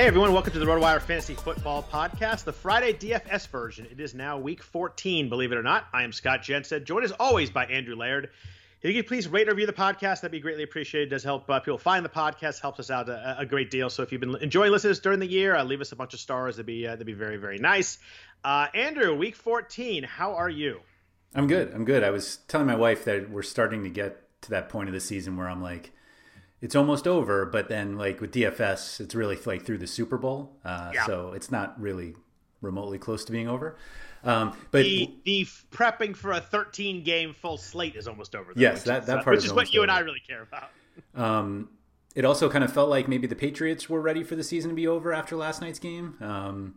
Hey everyone, welcome to the RotoWire Fantasy Football Podcast, the Friday DFS version. It is now week 14, believe it or not. I am Scott Jensen, joined as always by Andrew Laird. If you could please rate and review the podcast, that'd be greatly appreciated. It does help uh, people find the podcast, helps us out a, a, great deal. So if you've been enjoying listening during the year, uh, leave us a bunch of stars. That'd be uh, that'd be very very nice. Uh, Andrew, week 14, how are you? I'm good. I'm good. I was telling my wife that we're starting to get to that point of the season where I'm like, it's almost over, but then like with DFS, it's really like through the Super Bowl, uh, yeah. so it's not really remotely close to being over. Um, but the, the prepping for a 13 game full slate is almost over. Though, yes, that, is, that uh, part which is, what you over. and I really care about. Um, it also kind of felt like maybe the Patriots were ready for the season to be over after last night's game. Um,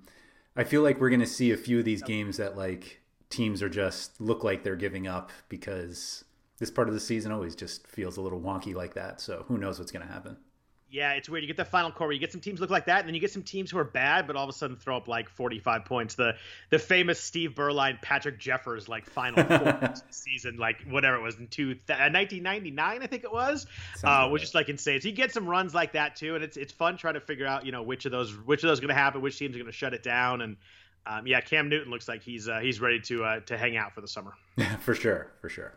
I feel like we're going to see a few of these games that like teams are just look like they're giving up because this part of the season always just feels a little wonky like that. So who knows what's going to happen? Yeah, it's weird. You get the final core where you get some teams look like that, and then you get some teams who are bad, but all of a sudden throw up like 45 points. The the famous Steve Beuerlein, Patrick Jeffers like final season, like whatever it was in two, 1999, uh, I think it was, uh, which is like insane. So you get some runs like that too, and it's it's fun trying to figure out you know which of those which of those are going to happen, which teams are going to shut it down, and um, yeah, Cam Newton looks like he's uh, he's ready to uh, to hang out for the summer. Yeah, for sure, for sure.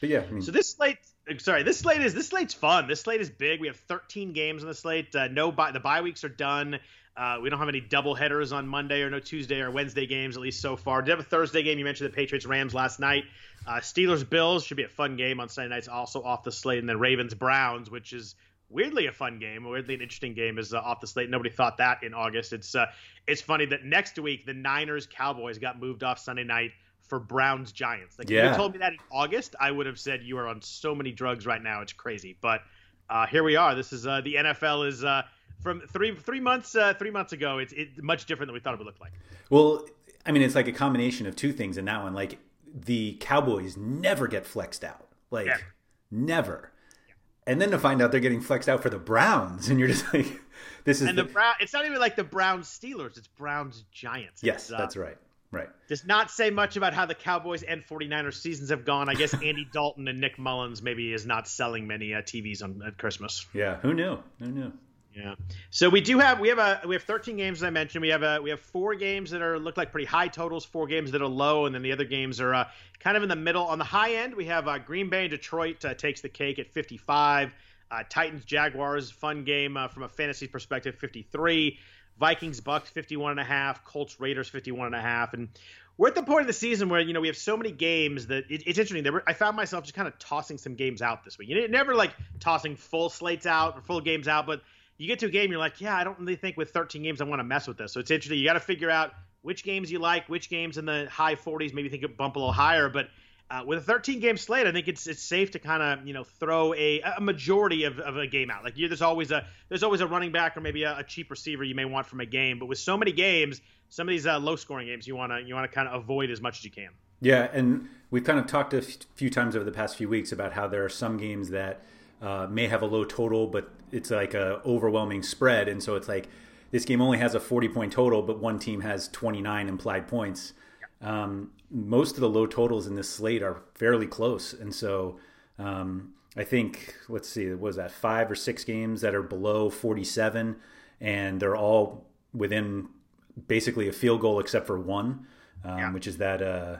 But yeah, I mean, so this slate, sorry, this slate is this slate's fun. This slate is big. We have 13 games on the slate. Uh, no, buy, the bye weeks are done. Uh, we don't have any double headers on Monday or no Tuesday or Wednesday games at least so far. Did have a Thursday game? You mentioned the Patriots Rams last night. Uh, Steelers Bills should be a fun game on Sunday nights, also off the slate, and then Ravens Browns, which is weirdly a fun game, weirdly an interesting game, is uh, off the slate. Nobody thought that in August. It's uh, it's funny that next week the Niners Cowboys got moved off Sunday night for Browns Giants. Like yeah. if you told me that in August, I would have said you are on so many drugs right now. It's crazy. But uh, here we are. This is uh, the NFL is uh, from three three months uh, three months ago. It's it, much different than we thought it would look like. Well, I mean, it's like a combination of two things in that one. Like the Cowboys never get flexed out. Like yeah. never. And then to find out they're getting flexed out for the Browns, and you're just like, "This is." And the, the Brown. It's not even like the Browns Steelers. It's Browns Giants. Yes, uh, that's right. Right. Does not say much about how the Cowboys and 49ers seasons have gone. I guess Andy Dalton and Nick Mullens maybe is not selling many uh, TVs on at Christmas. Yeah, who knew? Who knew? Yeah. So we do have we have a we have 13 games as I mentioned. We have a we have four games that are look like pretty high totals, four games that are low, and then the other games are uh, kind of in the middle. On the high end, we have uh, Green Bay and Detroit uh, takes the cake at 55. Uh, Titans Jaguars fun game uh, from a fantasy perspective 53. Vikings Bucks 51 and a half. Colts Raiders 51 and a half. And we're at the point of the season where you know we have so many games that it, it's interesting. Were, I found myself just kind of tossing some games out this week. You never like tossing full slates out or full games out, but you get to a game, you're like, yeah, I don't really think with 13 games I want to mess with this. So it's interesting. You got to figure out which games you like, which games in the high 40s, maybe think it bump a little higher. But uh, with a 13 game slate, I think it's it's safe to kind of you know throw a, a majority of, of a game out. Like there's always a there's always a running back or maybe a, a, cheap receiver you may want from a game. But with so many games, some of these uh, low scoring games you want to you want to kind of avoid as much as you can. Yeah, and we've kind of talked a few times over the past few weeks about how there are some games that uh, may have a low total, but it's like a overwhelming spread, and so it's like this game only has a 40 point total, but one team has 29 implied points. Um, most of the low totals in this slate are fairly close, and so um, I think let's see, was that five or six games that are below 47, and they're all within basically a field goal except for one, um, yeah. which is that uh,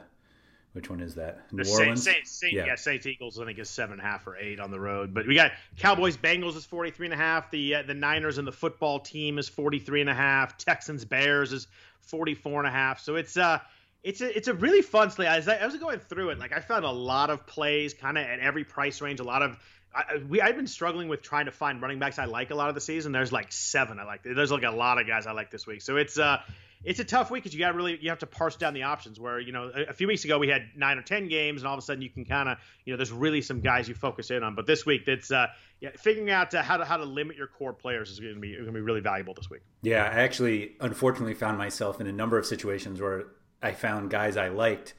which one is that? New the Orleans. Saint, Saint, yeah. yeah, Saints Eagles. I think is seven and a half or eight on the road. But we got Cowboys Bengals is forty three and a half. The uh, the Niners and the football team is forty three and a half. Texans Bears is forty four and a half. So it's uh it's a it's a really fun slate. As I, I was going through it, like I found a lot of plays kind of at every price range. A lot of I, we I've been struggling with trying to find running backs I like a lot of the season. There's like seven I like. There's like a lot of guys I like this week. So it's uh it's a tough week because you got really you have to parse down the options. Where you know a, a, few weeks ago we had nine or ten games, and all of a sudden you can kind of you know there's really some guys you focus in on. But this week that's uh, yeah, figuring out uh, how to how to limit your core players is going to be going to be really valuable this week. Yeah, I actually unfortunately found myself in a number of situations where I found guys I liked,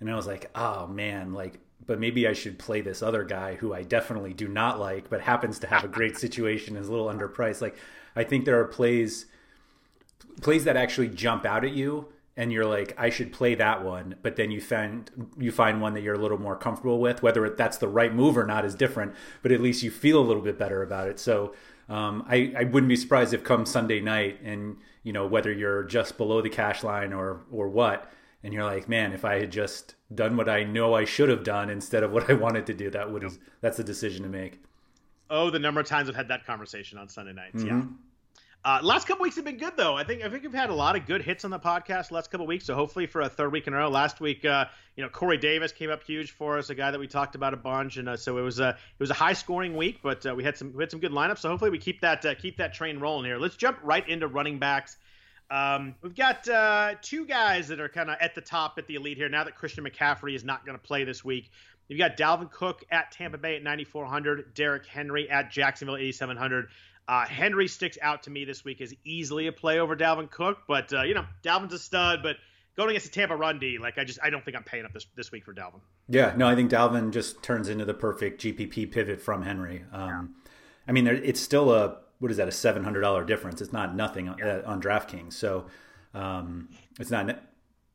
and I was like, oh man, like. But maybe I should play this other guy who I definitely do not like, but happens to have a great situation, is a little underpriced. Like, I think there are plays plays that actually jump out at you and you're like I should play that one but then you find you find one that you're a little more comfortable with whether that's the right move or not is different but at least you feel a little bit better about it so um, I, I wouldn't be surprised if come Sunday night and you know whether you're just below the cash line or or what and you're like man if I had just done what I know I should have done instead of what I wanted to do that would yep. that's a decision to make oh the number of times I've had that conversation on Sunday nights mm-hmm. yeah uh, last couple weeks have been good though. I think I think we've had a lot of good hits on the podcast last couple weeks. So hopefully for a third week in a row. Last week, uh, you know, Corey Davis came up huge for us, a guy that we talked about a bunch, and uh, so it was a it was a high scoring week, but uh, we had some we had some good lineups. So hopefully we keep that uh, keep that train rolling here. Let's jump right into running backs. Um, we've got uh, two guys that are kind of at the top at the elite here. Now that Christian McCaffrey is not going to play this week, you've got Dalvin Cook at Tampa Bay at 9,400, Derrick Henry at Jacksonville 8,700. Uh, Henry sticks out to me this week as easily a play over Dalvin Cook, but uh, you know Dalvin's a stud. But going against the Tampa run D, like I just I don't think I'm paying up this this week for Dalvin. Yeah, no, I think Dalvin just turns into the perfect GPP pivot from Henry. Um, yeah. I mean, it's still a what is that a seven hundred dollar difference? It's not nothing on, yeah. on DraftKings, so um, it's not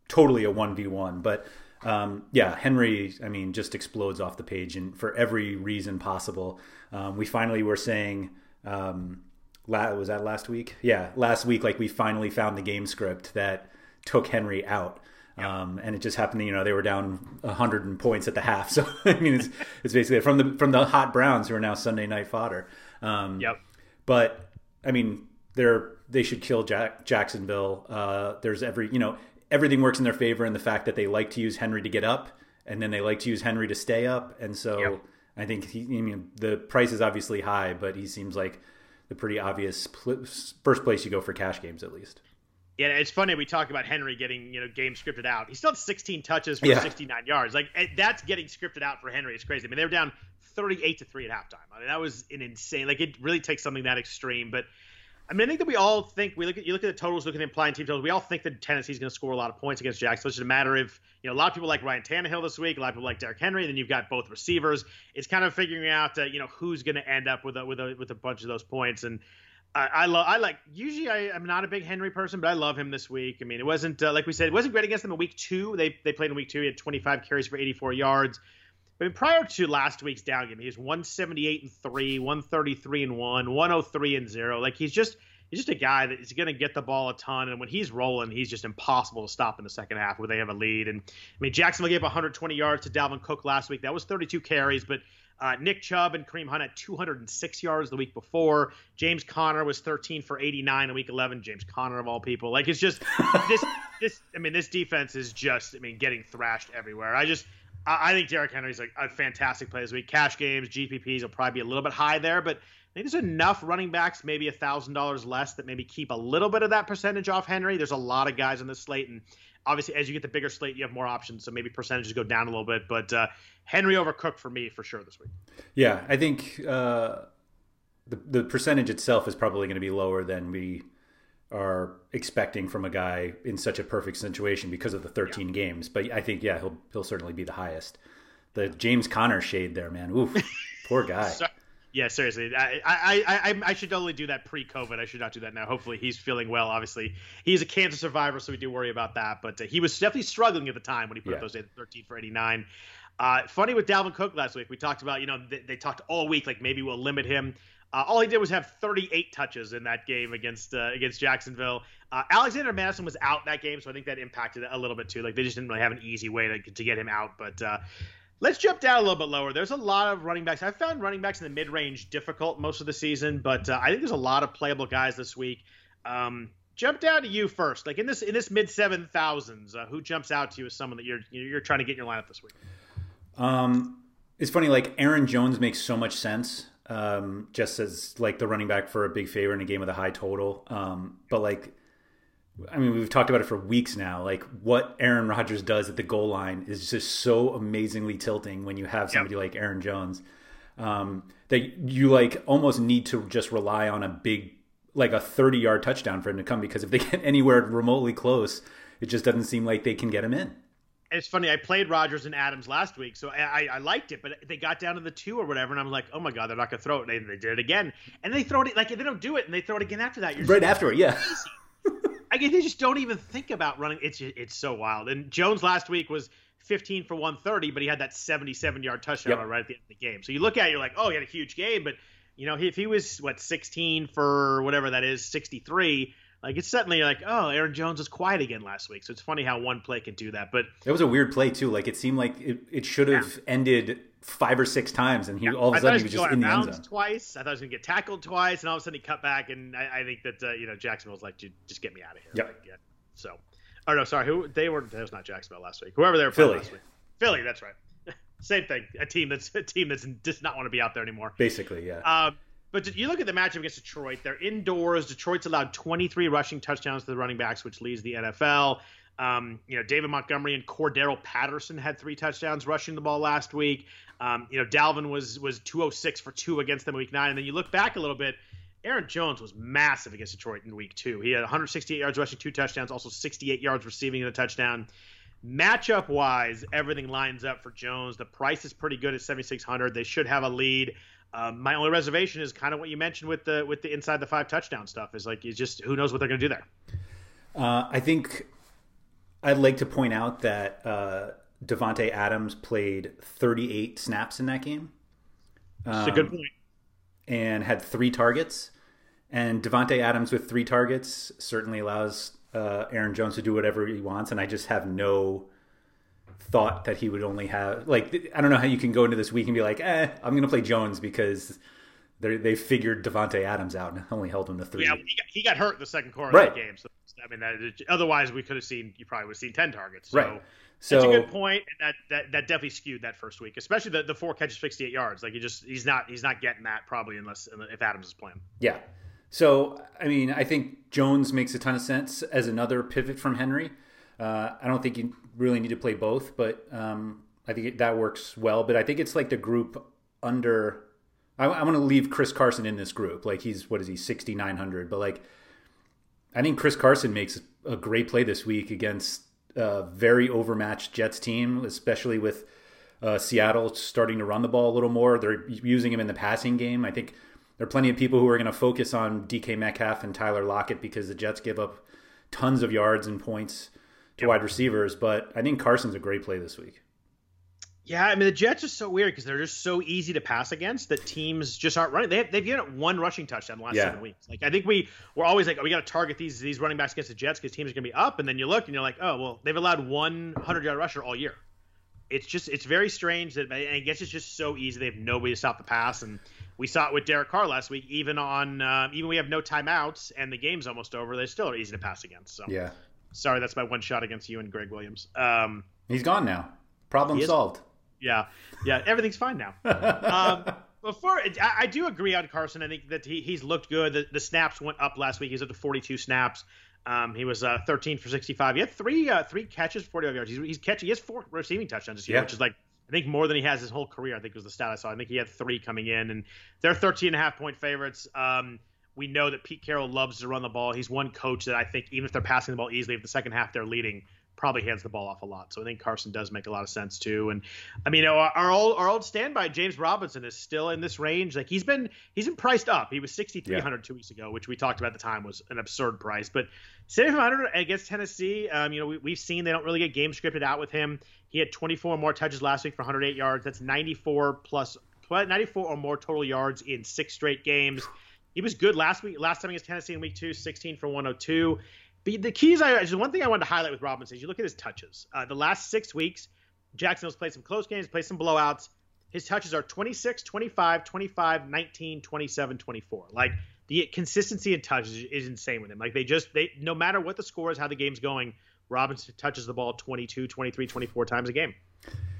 totally a one v one, but. Um, yeah, Henry, I mean, just explodes off the page, and for every reason possible. Um, we finally were saying um, was that last week? Yeah, last week, like we finally found the game script that took Henry out. Um, and it just happened, you know, they were down hundred points at the half. So I mean, it's, it's basically from the from the hot Browns who are now Sunday night fodder. Um, yep. But I mean, they're they should kill Jack, Jacksonville. Uh, there's every you know everything works in their favor in the fact that they like to use Henry to get up, and then they like to use Henry to stay up, and so. Yep I think he, I mean, the price is obviously high, but he seems like the pretty obvious first place you go for cash games at least. Yeah, it's funny we talk about Henry getting you know game scripted out. He still had 16 touches for yeah. 69 yards. Like eh, that's getting scripted out for Henry. It's crazy. I mean, they were down 38 to three at halftime. I mean, that was an insane. Like it really takes something that extreme, but I mean, I think that we all think we look at you look at the totals, look at the implied team totals. We all think that Tennessee's going to score a lot of points against Jacksonville. It's just a matter of you know a lot of people like Ryan Tannehill this week, a lot of people like Derrick Henry. And then you've got both receivers. It's kind of figuring out uh, you know who's going to end up with a with a with a bunch of those points. And I, I love I like usually I, am not a big Henry person, but I love him this week. I mean, it wasn't uh, like we said, it wasn't great against them in week two. They they played in week two. He had 25 carries for 84 yards. But prior to last week's down game, he was 178 and three, 133 and one, 103 and zero. Like he's just he's just a guy that is going to get the ball a ton, and when he's rolling, he's just impossible to stop in the second half where they have a lead. And I mean, Jacksonville gave 120 yards to Dalvin Cook last week. That was 32 carries, but uh, Nick Chubb and Kareem Hunt had 206 yards the week before. James Conner was 13 for 89 in week 11. James Conner of all people, like it's just this this. I mean, this defense is just I mean getting thrashed everywhere. I just I, I think Derrick Henry's like a fantastic play this week. Cash games, GPPs will probably be a little bit high there, but I think there's enough running backs, maybe a thousand dollars less, that maybe keep a little bit of that percentage off Henry. There's a lot of guys on this slate, and obviously as you get the bigger slate, you have more options, so maybe percentages go down a little bit. But uh, Henry over Cook for me for sure this week. Yeah, I think uh, the the percentage itself is probably going to be lower than we are expecting from a guy in such a perfect situation because of the 13 yeah. games. But I think yeah, he'll he'll certainly be the highest. The James Conner shade there, man. Oof, poor guy. so, yeah, seriously, I, I, I, I should only do that pre-COVID. I should not do that now. Hopefully, he's feeling well. Obviously, he's a cancer survivor, so we do worry about that. But uh, he was definitely struggling at the time when he put yeah. up those 13 for 89. Uh, funny with Dalvin Cook last week. We talked about, you know, they, they talked all week like maybe we'll limit him. Uh, all he did was have 38 touches in that game against uh, against Jacksonville. Uh, Alexander Mattison was out that game, so I think that impacted a little bit too. Like they just didn't really have an easy way to, to get him out. But uh, Let's jump down a little bit lower. There's a lot of running backs. I found running backs in the mid range difficult most of the season, but uh, I think there's a lot of playable guys this week. Um, jump down to you first, like in this in this mid seven thousands. Uh, who jumps out to you as someone that you're you're trying to get in your lineup this week? Um, it's funny. Like Aaron Jones makes so much sense, um, just as like the running back for a big favor in a game with a high total. Um, but like I mean, we've talked about it for weeks now. Like what Aaron Rodgers does at the goal line is just so amazingly tilting when you have somebody yep. like Aaron Jones um, that you like almost need to just rely on a big, like a 30 yard touchdown for him to come because if they get anywhere remotely close, it just doesn't seem like they can get him in. It's funny. I played Rodgers and Adams last week, so I, I, liked it. But they got down to the two or whatever, and I'm like, oh my god, they're not gonna throw it. And they, they did it again, and they throw it like they don't do it, and they throw it again after that. You're right after it, yeah. I guess they just don't even think about running. It's it's so wild. And Jones last week was 15 for 130, but he had that 77 yard touchdown yep. right at the end of the game. So you look at it, you're like, oh, he had a huge game, but you know, if he was what 16 for whatever that is, 63. Like it's suddenly like, oh, Aaron Jones was quiet again last week. So it's funny how one play can do that. But it was a weird play too. Like it seemed like it, it should have yeah. ended five or six times, and he yeah. all of a sudden he was just in the end zone twice. I thought he was gonna get tackled twice, and all of a sudden he cut back, and I, I think that uh, you know Jacksonville's like, just get me out of here. Yep. Like, yeah. So, oh no, sorry, who they were? That was not Jacksonville last week. Whoever they were Philly. last week. Philly, that's right. Same thing. A team that's a team that's does not want to be out there anymore. Basically, yeah. Um, but you look at the matchup against Detroit. They're indoors. Detroit's allowed 23 rushing touchdowns to the running backs, which leads the NFL. Um, you know, David Montgomery and Cordarrelle Patterson had three touchdowns rushing the ball last week. Um, you know, Dalvin was was 206 for two against them week nine. And then you look back a little bit, Aaron Jones was massive against Detroit in week two. He had 168 yards rushing, two touchdowns, also 68 yards receiving in a touchdown. Matchup wise, everything lines up for Jones. The price is pretty good at 7,600. They should have a lead. Um, my only reservation is kind of what you mentioned with the with the inside the five touchdown stuff. Is like you just who knows what they're going to do there. Uh, I think I'd like to point out that uh, Davante Adams played 38 snaps in that game. That's um, a good um, point. And had three targets. And Davante Adams with three targets certainly allows uh, Aaron Jones to do whatever he wants. And I just have no thought that he would only have like I don't know how you can go into this week and be like, eh, I'm going to play Jones because they they figured Davante Adams out and only held him to three. Yeah, he got, he got hurt in the second quarter right. of the game. So I mean, that, otherwise we could have seen you probably would have seen ten targets. So right. So that's a good point, and that, that that definitely skewed that first week, especially the, the four catches, sixty eight yards. Like he just he's not he's not getting that probably unless if Adams is playing. Yeah. So I mean, I think Jones makes a ton of sense as another pivot from Henry. Uh, I don't think you really need to play both, but um, I think that works well. But I think it's like the group under. I, I want to leave Chris Carson in this group. Like he's what is he sixty nine hundred, but like I think Chris Carson makes a great play this week against a very overmatched Jets team, especially with uh, Seattle starting to run the ball a little more. They're using him in the passing game. I think there are plenty of people who are going to focus on DK Metcalf and Tyler Lockett because the Jets give up tons of yards and points to wide receivers. But I think Carson's a great play this week. Yeah, I mean the Jets are so weird because they're just so easy to pass against that teams just aren't running. They have, they've given up one rushing touchdown the last yeah. seven weeks. Like I think we we're always like, oh, we got to target these these running backs against the Jets because teams are going to be up, and then you look and you're like, oh well, they've allowed one hundred yard rusher all year. It's just it's very strange that I guess it's just so easy. They have nobody to stop the pass, and we saw it with Derek Carr last week. Even on uh, even we have no timeouts and the game's almost over, they still are easy to pass against. So yeah, sorry, that's my one shot against you and Gregg Williams. Um, He's gone now. Problem solved. Yeah, yeah, everything's fine now. um, before I, I, do agree on Carson. I think that he, he's looked good. The, the, snaps went up last week. He's up to 42 snaps. Um, he was uh, 13 for 65. He had three uh, three catches, 45 yards. He's, he's catching. He has four receiving touchdowns this year, yeah. which is like I think more than he has his whole career. I think was the stat I saw. I think he had three coming in, and they're 13 and a half point favorites. Um, we know that Pete Carroll loves to run the ball. He's one coach that I think even if they're passing the ball easily, if the second half they're leading, probably hands the ball off a lot. So I think Carson does make a lot of sense too. And I mean, our, our old our old standby James Robinson is still in this range. Like he's been he's been priced up. He was 6300 yeah. two weeks ago, which we talked about at the time was an absurd price. But 7500 against Tennessee, um, you know, we, we've seen they don't really get game scripted out with him. He had 24 more touches last week for 108 yards. That's 94 plus 94 or more total yards in six straight games. He was good last week. Last time against Tennessee in week two, 16 for 102. The, the keys, I just one thing I wanted to highlight with Robinson is you look at his touches. Uh, the last six weeks, Jacksonville's played some close games, played some blowouts. His touches are 26, 25, 25, 19, 27, 24. Like the consistency in touches is insane with him. Like they just they no matter what the score is, how the game's going, Robinson touches the ball 22, 23, 24 times a game.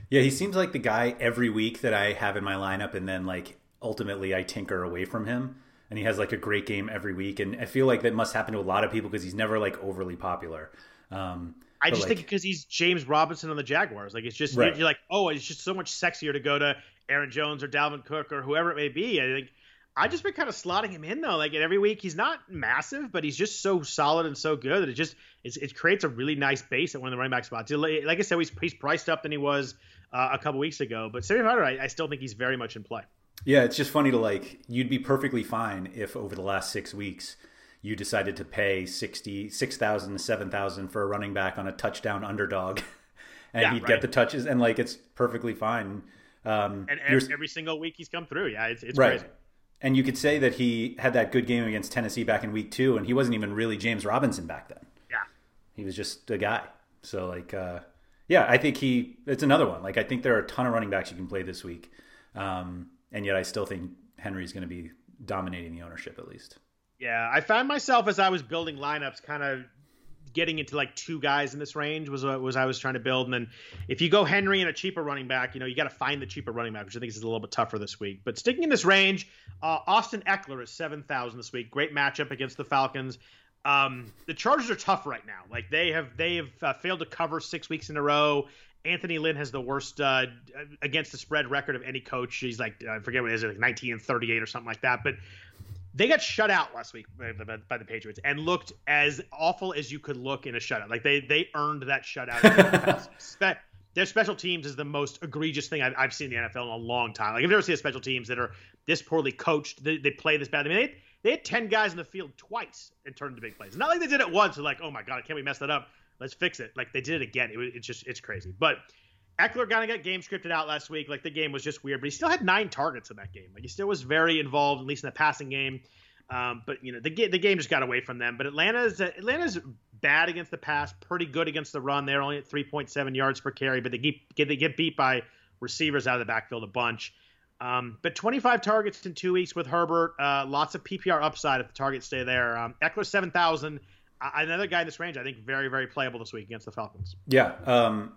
Yeah, he seems like the guy every week that I have in my lineup and then like ultimately I tinker away from him and he has like a great game every week. And I feel like that must happen to a lot of people because he's never like overly popular. Um, I just like, think because he's James Robinson on the Jaguars. Like it's just right. you're like, oh, it's just so much sexier to go to Aaron Jones or Dalvin Cook or whoever it may be. I think I just been kind of slotting him in though. Like every week, he's not massive, but he's just so solid and so good that it just it creates a really nice base at one of the running back spots. Like I said, he's, he's priced up than he was uh, a couple weeks ago, but 75 I, I still think he's very much in play. Yeah, it's just funny to like. You'd be perfectly fine if over the last six weeks you decided to pay sixty six thousand to seven thousand for a running back on a touchdown underdog, and yeah, he'd right. get the touches, and like it's perfectly fine. Um, and every, every, single week he's come through. Yeah, it's, it's right. crazy. And you could say that he had that good game against Tennessee back in week two, and he wasn't even really James Robinson back then. Yeah, he was just a guy. So like, uh, yeah, I think he. It's another one. Like I think there are a ton of running backs you can play this week. Um, and yet I still think Henry's going to be dominating the ownership at least. Yeah, I found myself as I was building lineups, kind of getting into like two guys in this range was what was I was trying to build. And then if you go Henry and a cheaper running back, you know you got to find the cheaper running back, which I think is a little bit tougher this week. But sticking in this range, uh, Austin Ekeler is seven thousand this week. Great matchup against the Falcons. Um, the Chargers are tough right now. Like they have they have uh, failed to cover six weeks in a row. Anthony Lynn has the worst uh, against the spread record of any coach. He's like I forget what it is, like 19 and 38 or something like that. But they got shut out last week by, by, by, the Patriots and looked as awful as you could look in a shutout. Like they they earned that shutout. Their special teams is the most egregious thing I've, I've, seen in the NFL in a long time. Like I've never seen a special teams that are this poorly coached. They, they play this bad. I mean, they, they had 10 guys in the field twice and turned into big plays. Not like they did it once. They're like, oh my god, can't we mess that up? Let's fix it. Like they did it again. It was, it's just it's crazy. But Ekeler kind of got game scripted out last week. Like the game was just weird, but he still had nine targets in that game. Like he still was very involved, at least in the passing game. Um, but you know the the game just got away from them. But Atlanta's Atlanta's bad against the pass, pretty good against the run. They're only at 3.7 yards per carry, but they get they get beat by receivers out of the backfield a bunch. Um, but 25 targets in two weeks with Herbert. Uh, lots of PPR upside if the targets stay there. Um, Ekeler 7,000 another guy in this range, I think, very, very playable this week against the Falcons. Yeah. Um,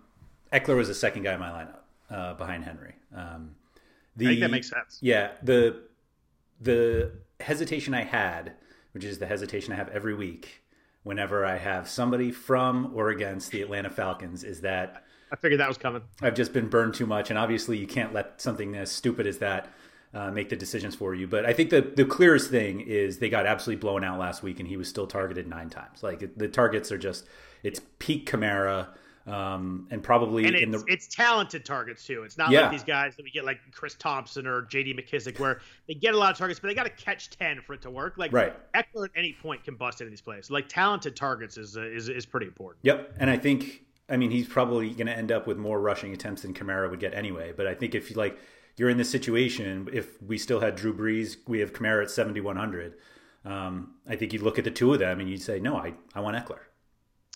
Ekeler was the second guy in my lineup uh, behind Henry. Um, the, I think that makes sense. Yeah. The the hesitation I had, which is the hesitation I have every week whenever I have somebody from or against the Atlanta Falcons, is that I figured that was coming. I've just been burned too much, and obviously you can't let something as stupid as that uh, make the decisions for you. But I think the the clearest thing is they got absolutely blown out last week, and he was still targeted nine times. Like the targets are just it's peak Kamara. Um, and probably and in the it's talented targets too. It's not yeah. like these guys that we get like Chris Thompson or J.D. McKissic, where they get a lot of targets, but they got to catch ten for it to work. Like right. Ekeler at any point can bust into these plays. Like talented targets is uh, is is pretty important. Yep, and I think I mean, he's probably going to end up with more rushing attempts than Kamara would get anyway. But I think if you like you're in this situation, if we still had Drew Brees, we have Kamara at 7,100. Um, I think you'd look at the two of them and you'd say, no, I, I want Ekeler.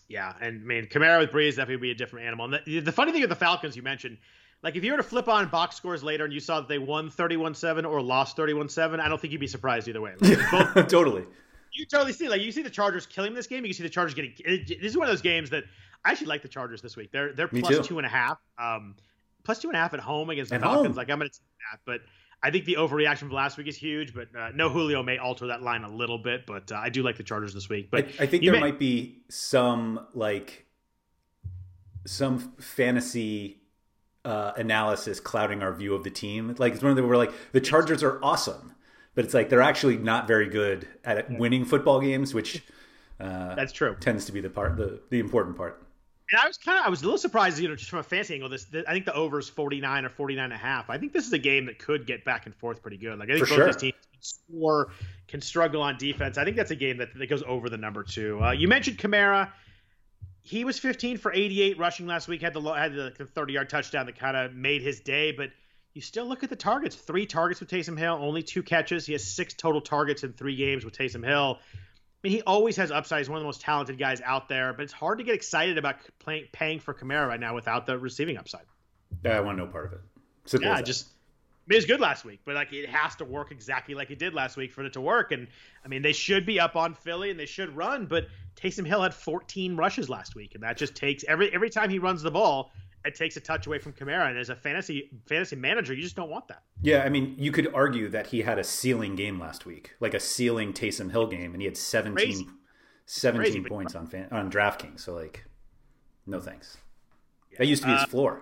Yeah, and I mean Kamara with Brees definitely be a different animal. And the, the funny thing with the Falcons, you mentioned, like if you were to flip on box scores later and you saw that they won 31-7 or lost 31-7, I don't think you'd be surprised either way. Like, both, totally. You totally see like you see the Chargers killing this game. You see the Chargers getting. This is one of those games that I actually like the Chargers this week. They're they're plus two and a half, um, plus two and a half at home against the at Falcons. Home. Like I'm going to say that, but I think the overreaction from last week is huge. But uh, no Julio may alter that line a little bit. But uh, I do like the Chargers this week. But I, I think there may- might be some like some fantasy uh, analysis clouding our view of the team. Like it's one of the where like the Chargers are awesome, but it's like they're actually not very good at winning football games, which uh, that's true tends to be the part the the important part. And I was kind of I was a little surprised, you know, just from a fancy angle. This, this I think the over is 49 or 49 and a half. I think this is a game that could get back and forth pretty good. Like I think For both sure. these teams can score, can struggle on defense. I think that's a game that, that goes over the number two. Uh, you mentioned Kamara. He was 15 for 88 rushing last week. Had the had the 30 yard touchdown that kind of made his day, but you still look at the targets. Three targets with Taysom Hill, only two catches. He has six total targets in three games with Taysom Hill mean, he always has upside. He's one of the most talented guys out there, but it's hard to get excited about playing, paying for Kamara right now without the receiving upside. Yeah, I want no part of it. Simple yeah, just I mean, it was good last week, but like it has to work exactly like it did last week for it to work. And I mean, they should be up on Philly and they should run, but Taysom Hill had 14 rushes last week, and that just takes every every time he runs the ball, it takes a touch away from Kamara. And as a fantasy fantasy manager, you just don't want that. Yeah, I mean, you could argue that he had a ceiling game last week, like a ceiling Taysom Hill game, and he had 17, Crazy. 17 Crazy, points on fan, on DraftKings. So like, no thanks. Yeah. That used to be his uh, floor.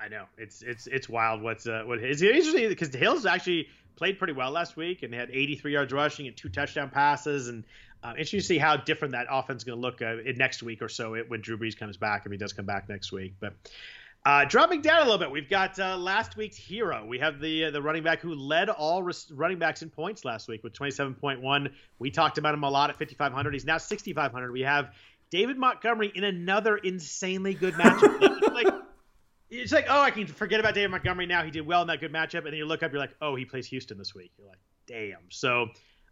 I know it's it's it's wild. What's uh, what is interesting because the Hill's actually played pretty well last week and had 83 yards rushing and two touchdown passes and uh, interesting to see how different that offense is going to look uh, in next week or so when Drew Brees comes back, if he does come back next week. But uh, dropping down a little bit, we've got uh, last week's hero. We have the uh, the running back who led all running backs in points last week with 27.1. We talked about him a lot at 5,500. He's now 6,500. We have David Montgomery in another insanely good matchup. like, it's like, oh, I can forget about David Montgomery now. He did well in that good matchup, and then you look up, you're like, oh, he plays Houston this week. You're like, damn. So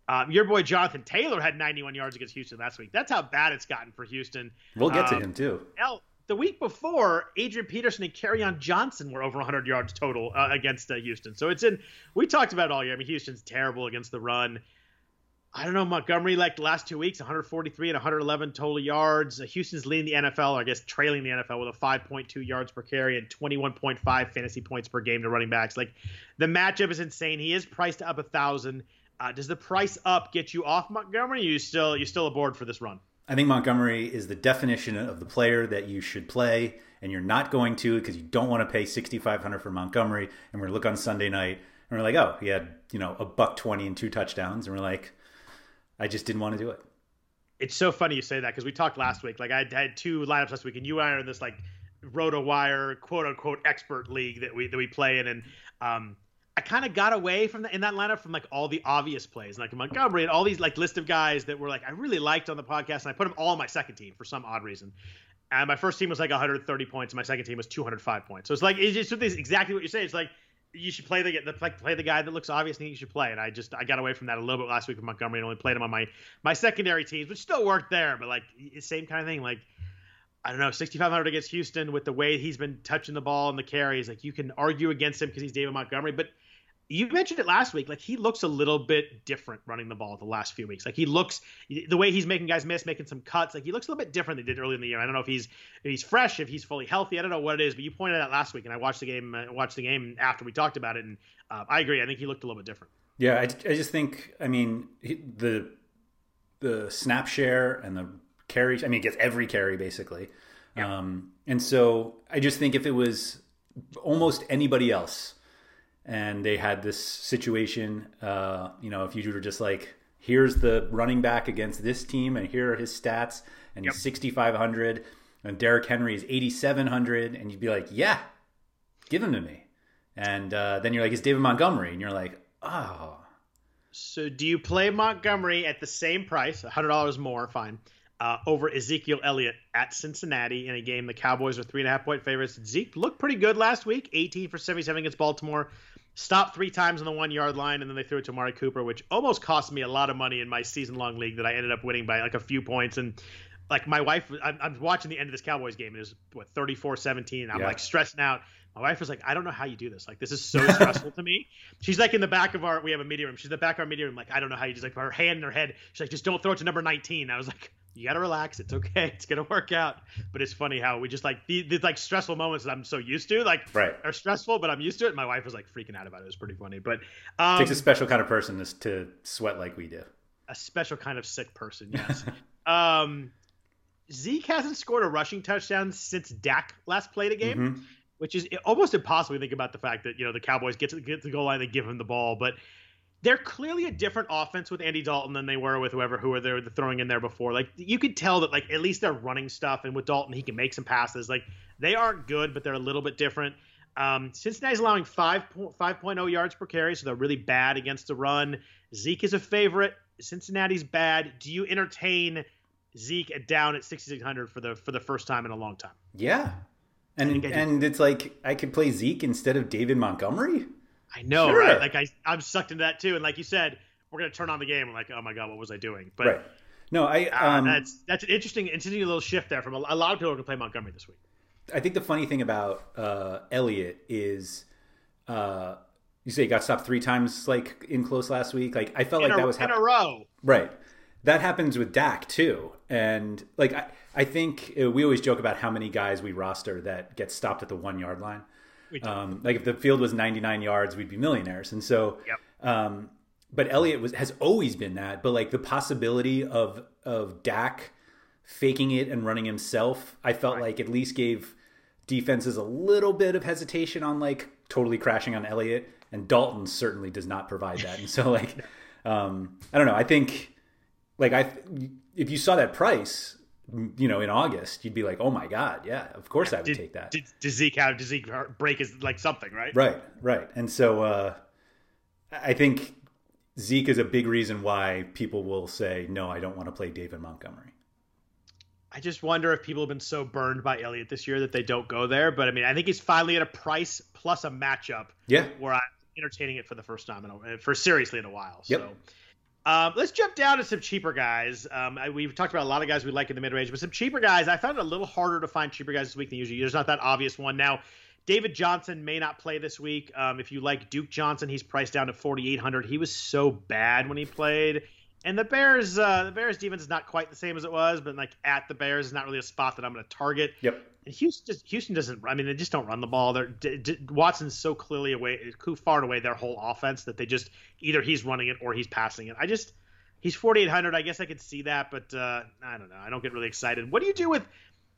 um, your boy Jonathan Taylor had 91 yards against Houston last week. That's how bad it's gotten for Houston. We'll get um, to him too. Hell, the week before, Adrian Peterson and Kerryon Johnson were over 100 yards total uh, against uh, Houston. So it's in. We talked about it all year. I mean, Houston's terrible against the run. I don't know Montgomery like the last two weeks, 143 and 111 total yards. Uh, Houston's leading the NFL, or I guess trailing the NFL with a 5.2 yards per carry and 21.5 fantasy points per game to running backs. Like the matchup is insane. He is priced up a thousand. Uh, does the price up get you off Montgomery? you still you still aboard for this run? I think Montgomery is the definition of the player that you should play, and you're not going to because you don't want to pay 6,500 for Montgomery. And we're look on Sunday night, and we're like, oh, he had you know a buck twenty and two touchdowns, and we're like, I just didn't want to do it. It's so funny you say that because we talked last week. Like I had two lineups last week, and you and I are in this like RotoWire quote unquote expert league that we that we play in, and um, I kind of got away from the, in that lineup from like all the obvious plays, like Montgomery and all these like list of guys that were like I really liked on the podcast, and I put them all on my second team for some odd reason. And my first team was like 130 points, and my second team was 205 points. So it's like it's just exactly what you say. It's like you should play the, the play the guy that looks obvious and you should play. And I just I got away from that a little bit last week with Montgomery and only played him on my my secondary teams, which still worked there, but like same kind of thing. Like I don't know, 6,500 against Houston with the way he's been touching the ball and the carries. Like you can argue against him because he's David Montgomery, but you mentioned it last week. Like he looks a little bit different running the ball the last few weeks. Like he looks the way he's making guys miss, making some cuts. Like he looks a little bit different than he did early in the year. I don't know if he's if he's fresh, if he's fully healthy. I don't know what it is, but you pointed out last week, and I watched the game. Uh, watched the game after we talked about it, and uh, I agree. I think he looked a little bit different. Yeah, I, I just think. I mean, the the snap share and the carry. I mean, he gets every carry basically. Yeah. Um, and so I just think if it was almost anybody else and they had this situation. Uh, you know, if you were just like, here's the running back against this team, and here are his stats, and yep. he's 6,500, and Derrick Henry is 8,700, and you'd be like, yeah, give him to me. And uh, then you're like, it's David Montgomery, and you're like, oh. So do you play Montgomery at the same price, $100 more, fine, uh, over Ezekiel Elliott at Cincinnati in a game the Cowboys are three and a half point favorites. Zeke looked pretty good last week, 18 for 77 against Baltimore. Stopped three times on the one yard line, and then they threw it to Amari Cooper, which almost cost me a lot of money in my season long league that I ended up winning by like a few points. And like my wife, I'm, I'm watching the end of this Cowboys game. It was what 34 17. I'm yeah. like stressing out. My wife was like, I don't know how you do this. Like, this is so stressful to me. She's like in the back of our, we have a media room. She's in the back of our media room. Like, I don't know how you just like her hand in her head. She's like, just don't throw it to number 19. I was like, you got to relax. It's okay. It's going to work out. But it's funny how we just like these, these, like stressful moments that I'm so used to, like, right. are stressful, but I'm used to it. My wife was like freaking out about it. It was pretty funny. But um, it takes a special kind of person to, to sweat like we do. A special kind of sick person, yes. um, Zeke hasn't scored a rushing touchdown since Dak last played a game. Mm-hmm which is almost impossible to think about the fact that you know the Cowboys get to get to the goal line, they give him the ball, but they're clearly a different offense with Andy Dalton than they were with whoever who were they were throwing in there before. Like you could tell that like at least they're running stuff, and with Dalton he can make some passes. Like they aren't good, but they're a little bit different. Um, Cincinnati's allowing 5, 5.0 yards per carry, so they're really bad against the run. Zeke is a favorite. Cincinnati's bad. Do you entertain Zeke down at 6600 for the for the first time in a long time? Yeah, and and it's like I could play Zeke instead of David Montgomery. I know, sure. right? Like I, I'm sucked into that too. And like you said, we're gonna turn on the game. I'm like, oh my god, what was I doing? But right. no, I uh, um, uh, that's that's an interesting, interesting little shift there from a, a lot of people are gonna play Montgomery this week. I think the funny thing about uh, Elliott is, uh, you say he got stopped three times, like in close last week. Like I felt in like a, that was in a row, right? That happens with Dak too, and like I, I think uh, we always joke about how many guys we roster that get stopped at the one yard line. Um, like if the field was 99 yards, we'd be millionaires. And so, yep. um, but Elliott was has always been that. But like the possibility of of Dak faking it and running himself, I felt right. like at least gave defenses a little bit of hesitation on like totally crashing on Elliott. And Dalton certainly does not provide that. And so like, um, I don't know. I think like I if you saw that price, you know, in August, you'd be like, "Oh my god, yeah, of course I would did, take that." Did, did Zeke have? Did Zeke break his like something, right? Right, right. And so uh, I think Zeke is a big reason why people will say, "No, I don't want to play David Montgomery." I just wonder if people have been so burned by Elliott this year that they don't go there. But I mean, I think he's finally at a price plus a matchup. Yeah. Where I'm entertaining it for the first time in a, for seriously in a while. Yep. So um, let's jump down to some cheaper guys. Um, I, we've talked about a lot of guys we like in the mid range, but some cheaper guys. I found it a little harder to find cheaper guys this week than usually. There's not that obvious one. Now, David Johnson may not play this week. Um, if you like Duke Johnson, he's priced down to 4,800. He was so bad when he played. And the Bears, uh, the Bears defense is not quite the same as it was, but like at the Bears is not really a spot that I'm going to target. Yep. And Houston just Houston doesn't. I mean, they just don't run the ball. They're D- D- Watson's so clearly away, far away their whole offense that they just either he's running it or he's passing it. I just he's 4800 i guess i could see that but uh, i don't know. I don't get really excited. What do you do with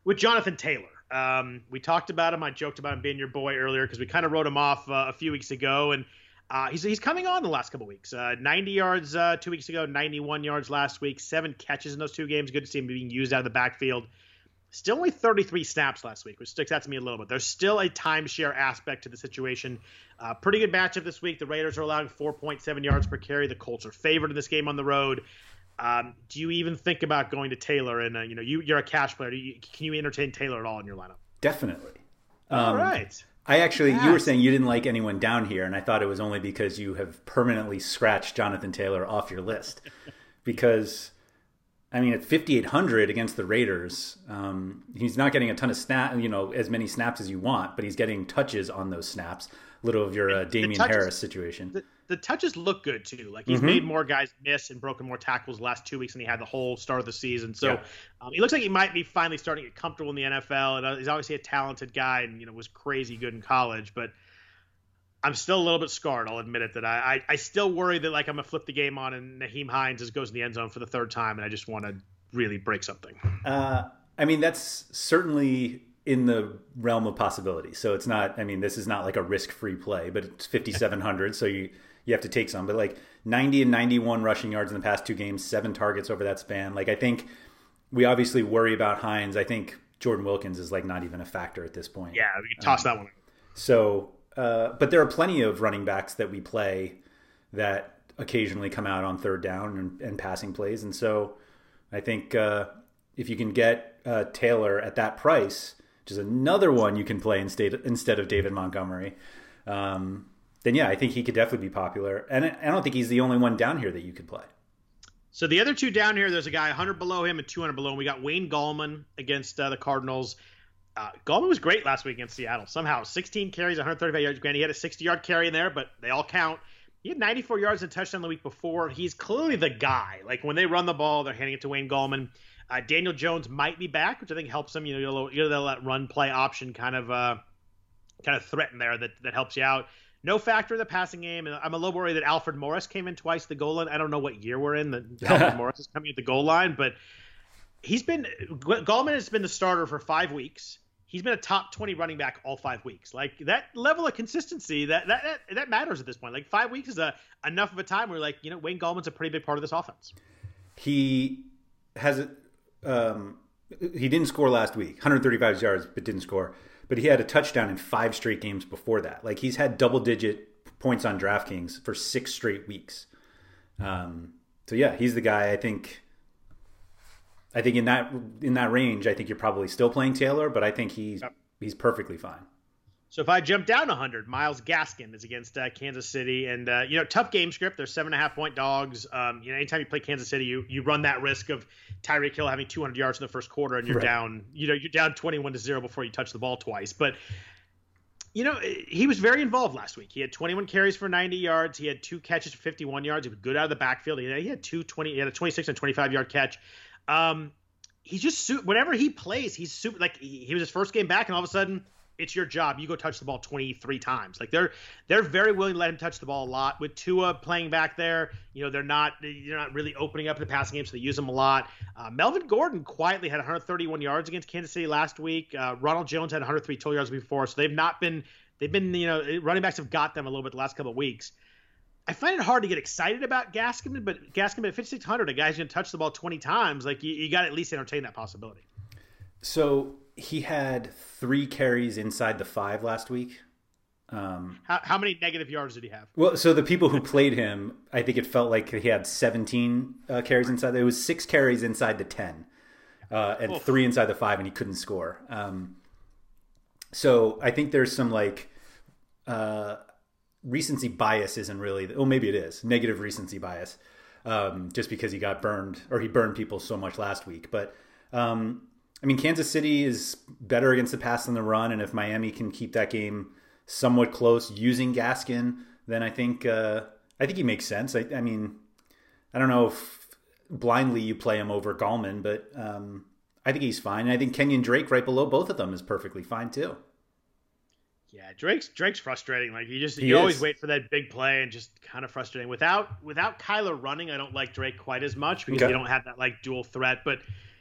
with jonathan taylor? Um, we talked about him. I joked about him being your boy earlier because we kind of wrote him off uh, a few weeks ago. And uh, he's, he's coming on the last couple weeks. Uh, 90 yards uh, two weeks ago 91 yards last week seven catches in those two games. Good to see him being used out of the backfield Still only 33 snaps last week, which sticks out to me a little bit. There's still a timeshare aspect to the situation. Uh, pretty good matchup this week. The Raiders are allowing 4.7 yards per carry. The Colts are favored in this game on the road. Um, do you even think about going to Taylor? And uh, you know, you, you're a cash player. You, can you entertain Taylor at all in your lineup? Definitely. Um, all right. I actually, yes. you were saying you didn't like anyone down here, and I thought it was only because you have permanently scratched Jonathan Taylor off your list. because I mean, at 5,800 against the Raiders, um, he's not getting a ton of snap, you know, as many snaps as you want, but he's getting touches on those snaps. Little of your uh, Damien touches, Harris situation. The, the, touches look good too. Like he's mm-hmm. made more guys miss and broken more tackles the last two weeks than he had the whole start of the season. So yeah. um, he looks like he might be finally starting to get comfortable in the NFL. And uh, he's obviously a talented guy, and you know was crazy good in college, but I'm still a little bit scarred. I'll admit it that I, I, I still worry that like I'm gonna flip the game on and Nyheim Hines just goes in the end zone for the third time, and I just want to really break something. Uh, I mean, that's certainly in the realm of possibility. So it's not. I mean, this is not like a risk-free play, but it's 5,700, so you you have to take some. But like 90 and 91 rushing yards in the past two games, seven targets over that span. Like I think we obviously worry about Hines. I think Jordan Wilkins is like not even a factor at this point. Yeah, we can toss um, that one. So uh, but there are plenty of running backs that we play that occasionally come out on third down and, and passing plays, and so I think uh, if you can get uh, Taylor at that price, which is another one you can play instead instead of David Montgomery, um, then yeah, I think he could definitely be popular. And I don't think he's the only one down here that you could play. So the other two down here, there's a guy 100 below him and 200 below him. We got Wayne Gallman against uh, the Cardinals. Uh, Gallman was great last week against Seattle. Somehow, 16 carries, 135 yards. Granted, he had a 60 yard carry in there, but they all count. He had 94 yards and touchdown the week before. He's clearly the guy. Like when they run the ball, they're handing it to Wayne Gallman. Uh, Daniel Jones might be back, which I think helps him. You know, you know that run play option kind of uh, kind of threaten there that that helps you out. No factor in the passing game, and I'm a little worried that Alfred Morris came in twice the goal line. I don't know what year we're in that Alfred Morris is coming at the goal line, but he's been Gallman has been the starter for five weeks. He's been a top 20 running back all five weeks. Like that level of consistency that that that, that matters at this point. Like five weeks is a enough of a time where like you know Wayne Gallman's a pretty big part of this offense. He has um, he didn't score last week, 135 yards, but didn't score but he had a touchdown in five straight games before that. Like he's had double digit points on DraftKings for six straight weeks. Um, so yeah, he's the guy. I think. I think in that in that range, I think you're probably still playing Taylor, but I think he's yep. he's perfectly fine. So if I jump down 100, Myles Gaskin is against uh, Kansas City, and uh, you know, tough game script. They're seven and a half point dogs. Um, you know, anytime you play Kansas City, you you run that risk of Tyreek Hill having 200 yards in the first quarter, and you're right. down. You know, you're down 21 to zero before you touch the ball twice. But you know, he was very involved last week. He had 21 carries for 90 yards. He had two catches for 51 yards. He was good out of the backfield. He had, he had two 20. He had a 26 and 25 yard catch. Um, he's just su- whenever he plays, he's super. Like he, was his first game back, and all of a sudden it's your job. You go touch the ball 23 times. Like they're they're very willing to let him touch the ball a lot. With Tua playing back there, you know they're not they're not really opening up the passing game, so they use him a lot. Uh, Melvin Gordon quietly had 131 yards against Kansas City last week. Uh, Ronald Jones had 103 total yards before, so they've not been they've been you know running backs have got them a little bit the last couple of weeks. I find it hard to get excited about Gaskin, but Gaskin at 5600, a guy's going to touch the ball 20 times. Like you, you got to at least entertain that possibility. So he had three carries inside the five last week. Um, how, how many negative yards did he have? Well, so the people who played him, I think it felt like he had 17 uh, carries inside. It was six carries inside the 10 uh, and Oof. three inside the five, and he couldn't score. Um, so I think there's some like uh, recency bias isn't really, oh, maybe it is negative recency bias um, just because he got burned or he burned people so much last week. But um, I mean, Kansas City is better against the pass than the run, and if Miami can keep that game somewhat close using Gaskin, then I think uh, I think he makes sense. I, I, mean, I don't know if blindly you play him over Gallman, but um, I think he's fine. And I think Kenyon Drake right below both of them is perfectly fine too. Yeah, Drake's Drake's frustrating. Like you just he you is. always wait for that big play and just kind of frustrating. Without without Kyler running, I don't like Drake quite as much because okay. you don't have that like dual threat. But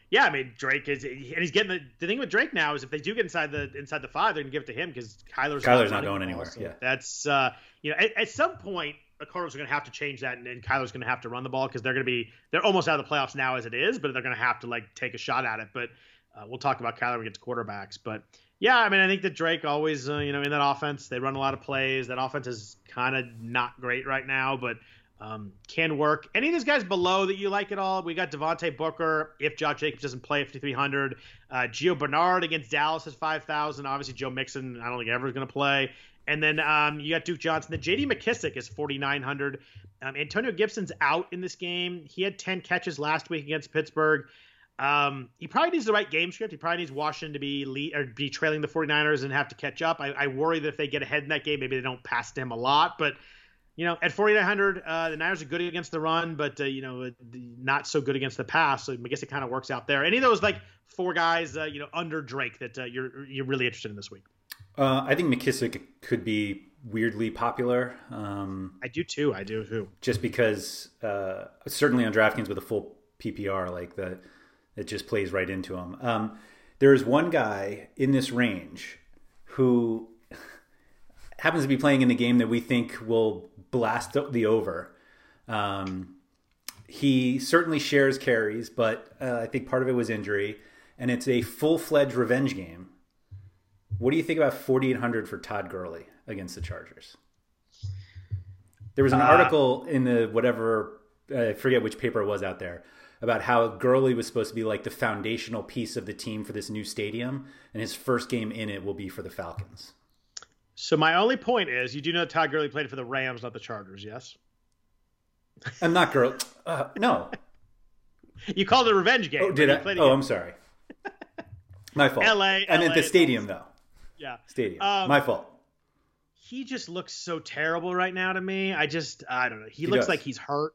yeah, I mean Drake is, and he's getting the, the thing with Drake now is if they do get inside the inside the five, they're gonna give it to him because Kyler's Kyler's not, going anywhere. So yeah, that's uh, you know at, at, some point the Cardinals are gonna have to change that, and, and Kyler's gonna have to run the ball because they're gonna be they're almost out of the playoffs now as it is, but they're gonna have to like take a shot at it. But uh, we'll talk about Kyler when we get to quarterbacks, but. Yeah, I mean, I think that Drake always, uh, you know, in that offense, they run a lot of plays. That offense is kind of not great right now, but um, can work. Any of these guys below that you like at all? We got Devontae Booker if Josh Jacobs doesn't play at 5,300. Uh, Gio Bernard against Dallas is 5,000. Obviously, Joe Mixon, I don't think ever is going to play. And then um, you got Duke Johnson. The J.D. McKissic is 4,900. Um, Antonio Gibson's out in this game. He had 10 catches last week against Pittsburgh. Um, he probably needs the right game script. He probably needs Washington to be lead, or be trailing the 49ers and have to catch up. I, I worry that if they get ahead in that game, maybe they don't pass to him a lot. But – you know, at 4,900, uh, the Niners are good against the run, but, uh, you know, not so good against the pass. So I guess it kind of works out there. Any of those, like, four guys, uh, you know, under Drake that uh, you're, you're really interested in this week? Uh, I think McKissic could be weirdly popular. Um, I do too. I do too. Just because, uh, certainly on DraftKings with a full PPR, like the, it just plays right into him. Um, there is one guy in this range who happens to be playing in the game that we think will blast the over. Um, he certainly shares carries, but uh, I think part of it was injury, and it's a full fledged revenge game. What do you think about 4,800 for Todd Gurley against the Chargers? There was an uh, article in the whatever, I forget which paper it was out there, about how Gurley was supposed to be like the foundational piece of the team for this new stadium, and his first game in it will be for the Falcons. So my only point is, you do know Todd Gurley played for the Rams, not the Chargers, yes? I'm not Gurley. Uh, no. You called it a revenge game. Oh, did I? Oh, I'm sorry. My fault. LA. I meant the stadium, though. Yeah. Stadium. Um, My fault. He just looks so terrible right now to me. I just, I don't know. He, he looks does. like he's hurt.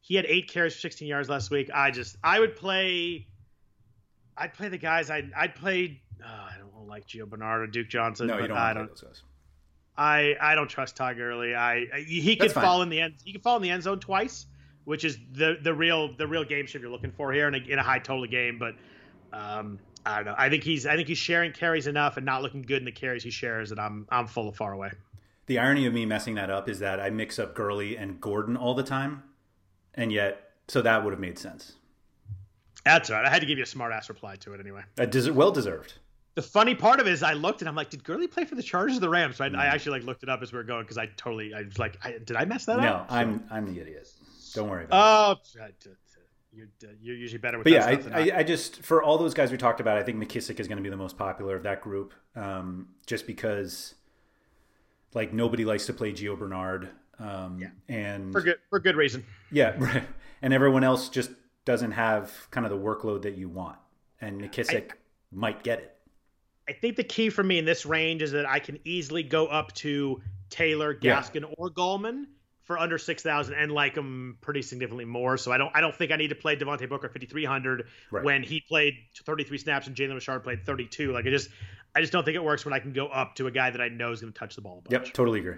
He had eight carries for 16 yards last week. I just, I would play, I'd play the guys. I'd, I'd play. Oh, I don't like Gio Bernard or Duke Johnson. No, you don't. I don't. Those guys. I, I don't trust Todd Gurley. I he could fall in the end. He could fall in the end zone twice, which is the the real the real game shape you're looking for here in a, in a high total game. But um, I don't know. I think he's I think he's sharing carries enough and not looking good in the carries he shares, and I'm I'm full of far away. The irony of me messing that up is that I mix up Gurley and Gordon all the time, and yet so that would have made sense. That's right. I had to give you a smart ass reply to it anyway. Uh, des- well deserved the funny part of it is I looked and I'm like, did Gurley play for the Chargers or the Rams? So I, I mm. actually like looked it up as we are going because I totally I was like, I, did I mess that no, up? No, I'm I'm the idiot. Don't worry about oh, it. You're, you're usually better with but yeah, I, I, I, just for all those guys we talked about, I think McKissic is going to be the most popular of that group, um, just because like nobody likes to play Gio Bernard, um, yeah. and for good for good reason. Yeah, right. and everyone else just doesn't have kind of the workload that you want, and McKissic might get it. I think the key for me in this range is that I can easily go up to Taylor, Gaskin, yeah. or Gallman for under six thousand and like them pretty significantly more. So I don't I don't think I need to play Devontae Booker fifty three hundred right. when he played thirty three snaps and Jalen Richard played thirty two. Like I just I just don't think it works when I can go up to a guy that I know is going to touch the ball. Yep, totally agree.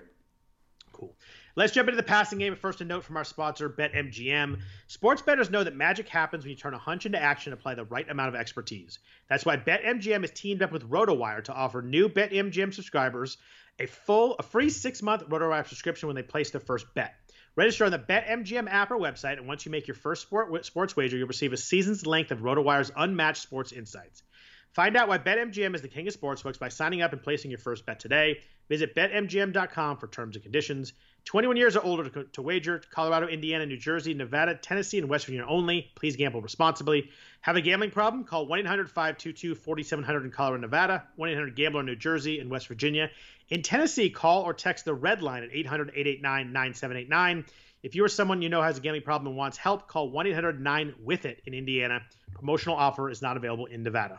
Let's jump into the passing game. First, a note from our sponsor, BetMGM. Sports bettors know that magic happens when you turn a hunch into action and apply the right amount of expertise. That's why BetMGM has teamed up with RotoWire to offer new BetMGM subscribers a full, a free six-month RotoWire subscription when they place their first bet. Register on the BetMGM app or website, and once you make your first sport, sports wager, you'll receive a season's length of RotoWire's unmatched sports insights. Find out why BetMGM is the king of sportsbooks by signing up and placing your first bet today. Visit BetMGM.com for terms and conditions. 21 years or older to, to, wager. Colorado, Indiana, New Jersey, Nevada, Tennessee, and West Virginia only. Please gamble responsibly. Have a gambling problem? Call 1 800 522 4700 in Colorado, Nevada, 1 800 Gambler in New Jersey and West Virginia. In Tennessee, call or text the red line at 800 889 9789. If you or someone you know has a gambling problem and wants help, call 1 800 9 with it in Indiana. Promotional offer is not available in Nevada.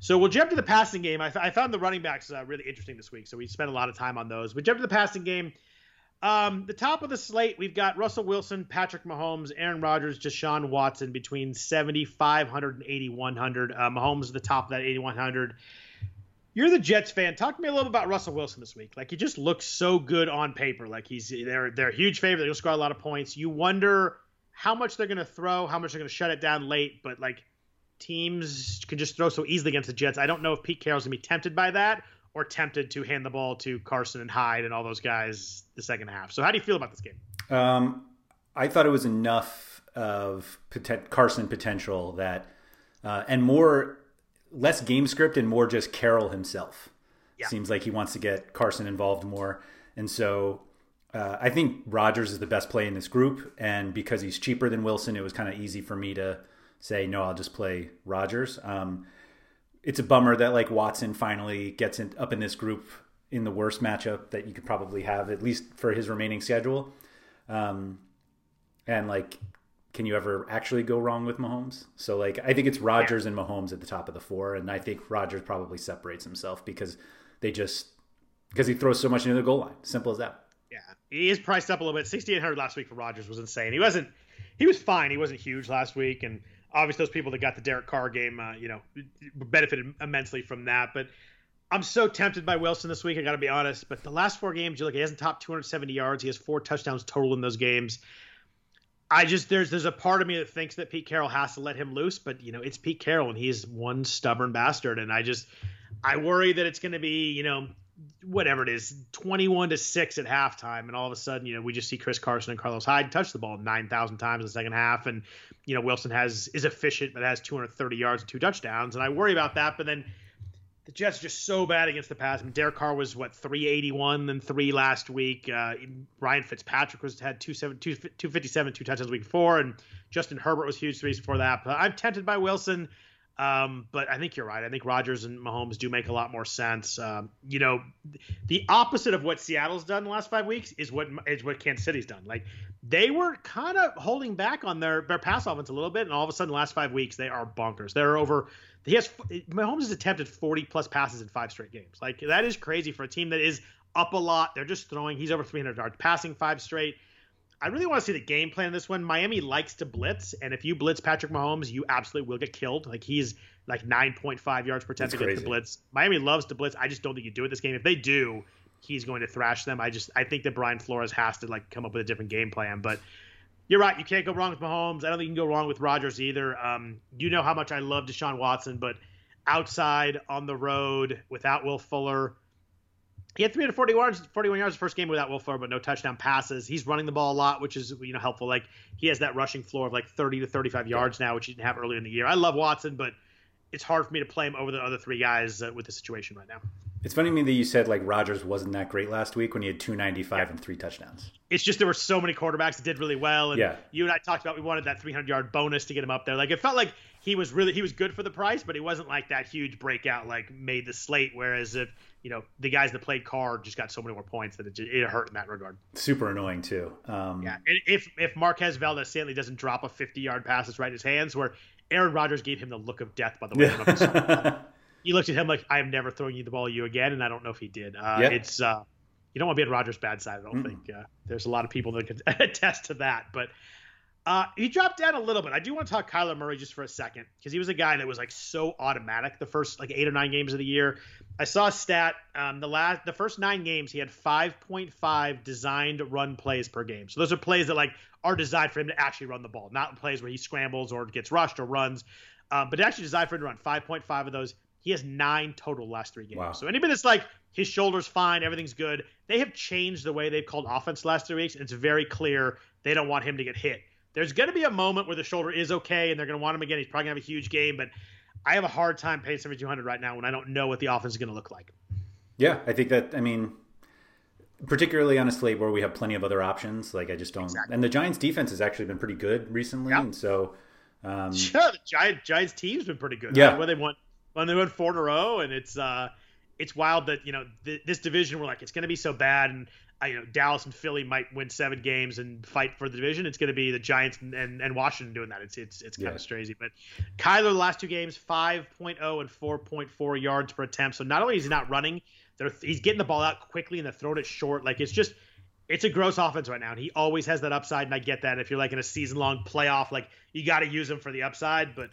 So we'll jump to the passing game. I, I found the running backs uh, really interesting this week, so we spent a lot of time on those. We jump to the passing game. Um, the top of the slate, we've got Russell Wilson, Patrick Mahomes, Aaron Rodgers, Deshaun Watson between 7,500 and 8,100. Uh, Mahomes the top of that 8,100. You're the Jets fan. Talk to me a little about Russell Wilson this week. Like he just looks so good on paper. Like he's they're they're a huge favorite. They'll score a lot of points. You wonder how much they're going to throw, how much they're going to shut it down late. But like teams can just throw so easily against the Jets. I don't know if Pete Carroll's going to be tempted by that or tempted to hand the ball to Carson and Hyde and all those guys the second half. So how do you feel about this game? Um, I thought it was enough of poten- Carson potential that, uh, and more, less game script and more just Carroll himself. Yeah. Seems like he wants to get Carson involved more, and so uh, I think Rodgers is the best play in this group. And because he's cheaper than Wilson, it was kind of easy for me to say no. I'll just play Rodgers. Um, it's a bummer that like Watson finally gets in, up in this group in the worst matchup that you could probably have, at least for his remaining schedule. Um, and like, can you ever actually go wrong with Mahomes? So like, I think it's Rodgers and Mahomes at the top of the four, and I think Rodgers probably separates himself because they just because he throws so much into the goal line. Simple as that. Yeah, he is priced up a little bit. Sixty eight hundred last week for Rodgers was insane. He wasn't. He was fine. He wasn't huge last week, and obviously those people that got the Derek Carr game, uh, you know, benefited immensely from that. But I'm so tempted by Wilson this week. I got to be honest. But the last four games, you look, he hasn't topped 270 yards. He has four touchdowns total in those games. I just there's there's a part of me that thinks that Pete Carroll has to let him loose, but you know it's Pete Carroll and he's one stubborn bastard, and I just I worry that it's going to be you know whatever it is, 21 to 6 at halftime. And all of a sudden, you know, we just see Chris Carson and Carlos Hyde touch the ball 9,000 times in the second half. And, you know, Wilson has is efficient, but has 230 yards and two touchdowns. And I worry about that. But then the Jets are just so bad against the pass. I mean, Derek Carr was what 381 then three last week. Uh, Ryan Fitzpatrick was had 257, two touchdowns week before, and Justin Herbert was huge three before that. But I'm tempted by Wilson. Um, but I think you're right. I think Rodgers and Mahomes do make a lot more sense. Um, you know, the opposite of what Seattle's done the last five weeks is what is what Kansas City's done. Like they were kind of holding back on their their pass offense a little bit, and all of a sudden, the last five weeks they are bonkers. They're over. He has Mahomes has attempted 40 plus passes in five straight games. Like that is crazy for a team that is up a lot. They're just throwing. He's over 300 yards passing five straight. I really want to see the game plan in this one. Miami likes to blitz, and if you blitz Patrick Mahomes, you absolutely will get killed. Like he's like 9.5 yards per attempt against the blitz. Miami loves to blitz. I just don't think you do it this game. If they do, he's going to thrash them. I just I think that Brian Flores has to like come up with a different game plan. But you're right. You can't go wrong with Mahomes. I don't think you can go wrong with Rodgers either. Um, you know how much I love Deshaun Watson, but outside on the road without Will Fuller he had 340 yards, 41 yards the first game without Will Fuller, but no touchdown passes. He's running the ball a lot, which is you know helpful. Like he has that rushing floor of like 30 to 35 yards now, which he didn't have earlier in the year. I love Watson, but it's hard for me to play him over the other three guys uh, with the situation right now. It's funny to me that you said like Rodgers wasn't that great last week when he had 295 yeah. and three touchdowns. It's just there were so many quarterbacks that did really well, and yeah. you and I talked about we wanted that 300 yard bonus to get him up there. Like it felt like he was really he was good for the price, but he wasn't like that huge breakout like made the slate. Whereas if you know the guys that played Carr just got so many more points that it, it hurt in that regard. Super annoying too. Um, yeah, and if if Marquez Valdes-Scantling doesn't drop a 50 yard pass that's right in his hands, where Aaron Rodgers gave him the look of death by the way. He looked at him like I am never throwing you the ball at you again, and I don't know if he did. Uh, yeah. It's uh, you don't want to be on Rodgers' bad side. I don't mm. think uh, there's a lot of people that can attest to that, but. Uh, he dropped down a little bit. I do want to talk Kyler Murray just for a second because he was a guy that was like so automatic the first like eight or nine games of the year. I saw a stat. Um, the last the first nine games he had 5.5 designed run plays per game. So those are plays that like are designed for him to actually run the ball, not plays where he scrambles or gets rushed or runs. Um, but actually designed for him to run 5.5 of those. He has nine total last three games. Wow. So anybody that's like his shoulder's fine, everything's good. They have changed the way they've called offense last three weeks. And it's very clear they don't want him to get hit there's going to be a moment where the shoulder is okay and they're going to want him again. He's probably going to have a huge game, but I have a hard time paying 7,200 right now when I don't know what the offense is going to look like. Yeah, I think that, I mean, particularly on a slate where we have plenty of other options, like I just don't. Exactly. And the Giants defense has actually been pretty good recently. Yep. And so. Um, yeah, the Giant, Giants team's been pretty good. Yeah. Right? When they won, when they won four in a row, and it's, uh, it's wild that you know th- this division we're like it's going to be so bad and you know Dallas and Philly might win seven games and fight for the division. It's going to be the Giants and, and, and, Washington doing that. It's it's it's kind yeah. of crazy. But Kyler the last two games 5.0 and 4.4 yards per attempt. So not only is he not running, he's getting the ball out quickly and they're throwing it short. Like it's just it's a gross offense right now, and he always has that upside. And I get that if you're like in a season long playoff, like you got to use him for the upside, but.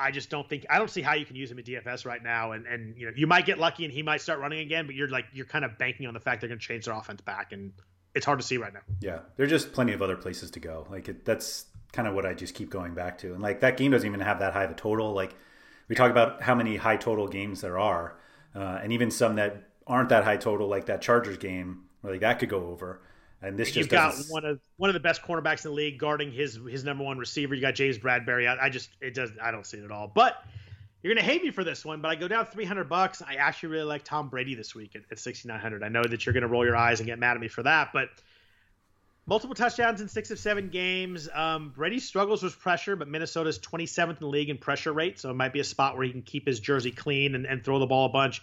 I just don't think I don't see how you can use him in DFS right now. And and you know you might get lucky and he might start running again, but you're like you're kind of banking on the fact they're going to change their offense back, and it's hard to see right now. Yeah, there's just plenty of other places to go. Like it, that's kind of what I just keep going back to. And like that game doesn't even have that high of a total. Like we talk about how many high total games there are, uh, and even some that aren't that high total, like that Chargers game, like that could go over. And this you've got one of one of the best cornerbacks in the league guarding his his number one receiver. You got James Bradberry. I, I just it does I don't see it at all. But you're gonna hate me for this one, but I go down 300 bucks. I actually really like Tom Brady this week at, at 6,900. I know that you're gonna roll your eyes and get mad at me for that, but multiple touchdowns in six of seven games. Um, Brady struggles with pressure, but Minnesota's 27th in the league in pressure rate, so it might be a spot where he can keep his jersey clean and, and throw the ball a bunch.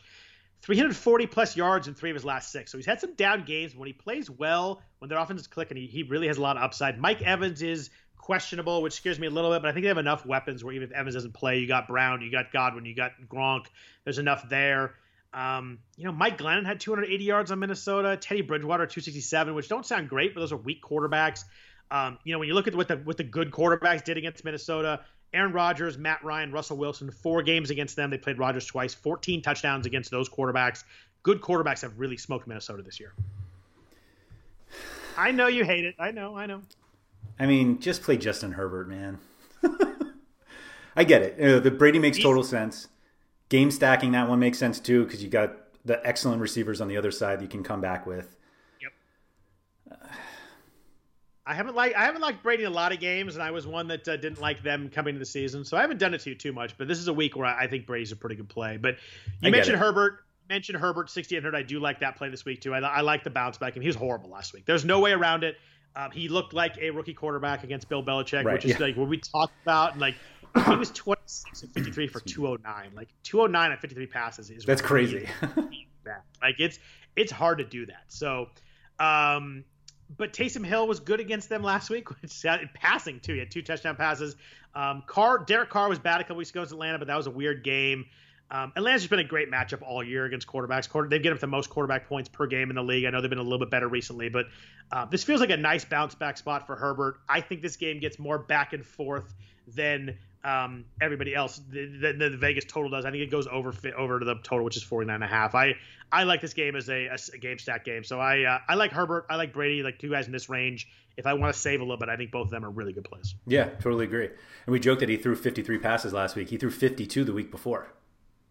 340 plus yards in three of his last six. So he's had some down games. When he plays well, when their offense is clicking, he, he really has a lot of upside. Mike Evans is questionable, which scares me a little bit, but I think they have enough weapons where even if Evans doesn't play, you got Brown, you got Godwin, you got Gronk. There's enough there. Um, you know, Mike Glennon had 280 yards on Minnesota. Teddy Bridgewater 267, which don't sound great, but those are weak quarterbacks. Um, you know, when you look at what the what the good quarterbacks did against Minnesota, Aaron Rodgers, Matt Ryan, Russell Wilson, four games against them. They played Rodgers twice, 14 touchdowns against those quarterbacks. Good quarterbacks have really smoked Minnesota this year. I know you hate it. I know. I know. I mean, just play Justin Herbert, man. I get it. Uh, the Brady makes total sense. Game stacking that one makes sense too because you got the excellent receivers on the other side that you can come back with. I haven't liked I haven't liked Brady in a lot of games, and I was one that uh, didn't like them coming to the season. So I haven't done it to you too much. But this is a week where I, I think Brady's a pretty good play. But you mentioned Herbert. Mentioned Herbert 6800. I do like that play this week too. I, I like the bounce back, and he was horrible last week. There's no way around it. Um, he looked like a rookie quarterback against Bill Belichick, right, which is yeah. like what we talked about. And like he was 26 and 53 for 209. Like 209 and 53 passes is that's crazy. like it's it's hard to do that. So, um, but Taysom Hill was good against them last week, which passing too. He had two touchdown passes. Um, Carr, Derek Carr was bad a couple weeks ago against Atlanta, but that was a weird game. Um, Atlanta's just been a great matchup all year against quarterbacks. Quarter, they've given up the most quarterback points per game in the league. I know they've been a little bit better recently, but uh, this feels like a nice bounce back spot for Herbert. I think this game gets more back and forth than um, everybody else the, the, the, Vegas total does. I think it goes over over to the total, which is 49 and a half. I I like this game as a, a game stack game. So I uh, I like Herbert. I like Brady. Like two guys in this range. If I want to save a little bit, I think both of them are really good plays. Yeah, totally agree. And we joked that he threw 53 passes last week. He threw 52 the week before.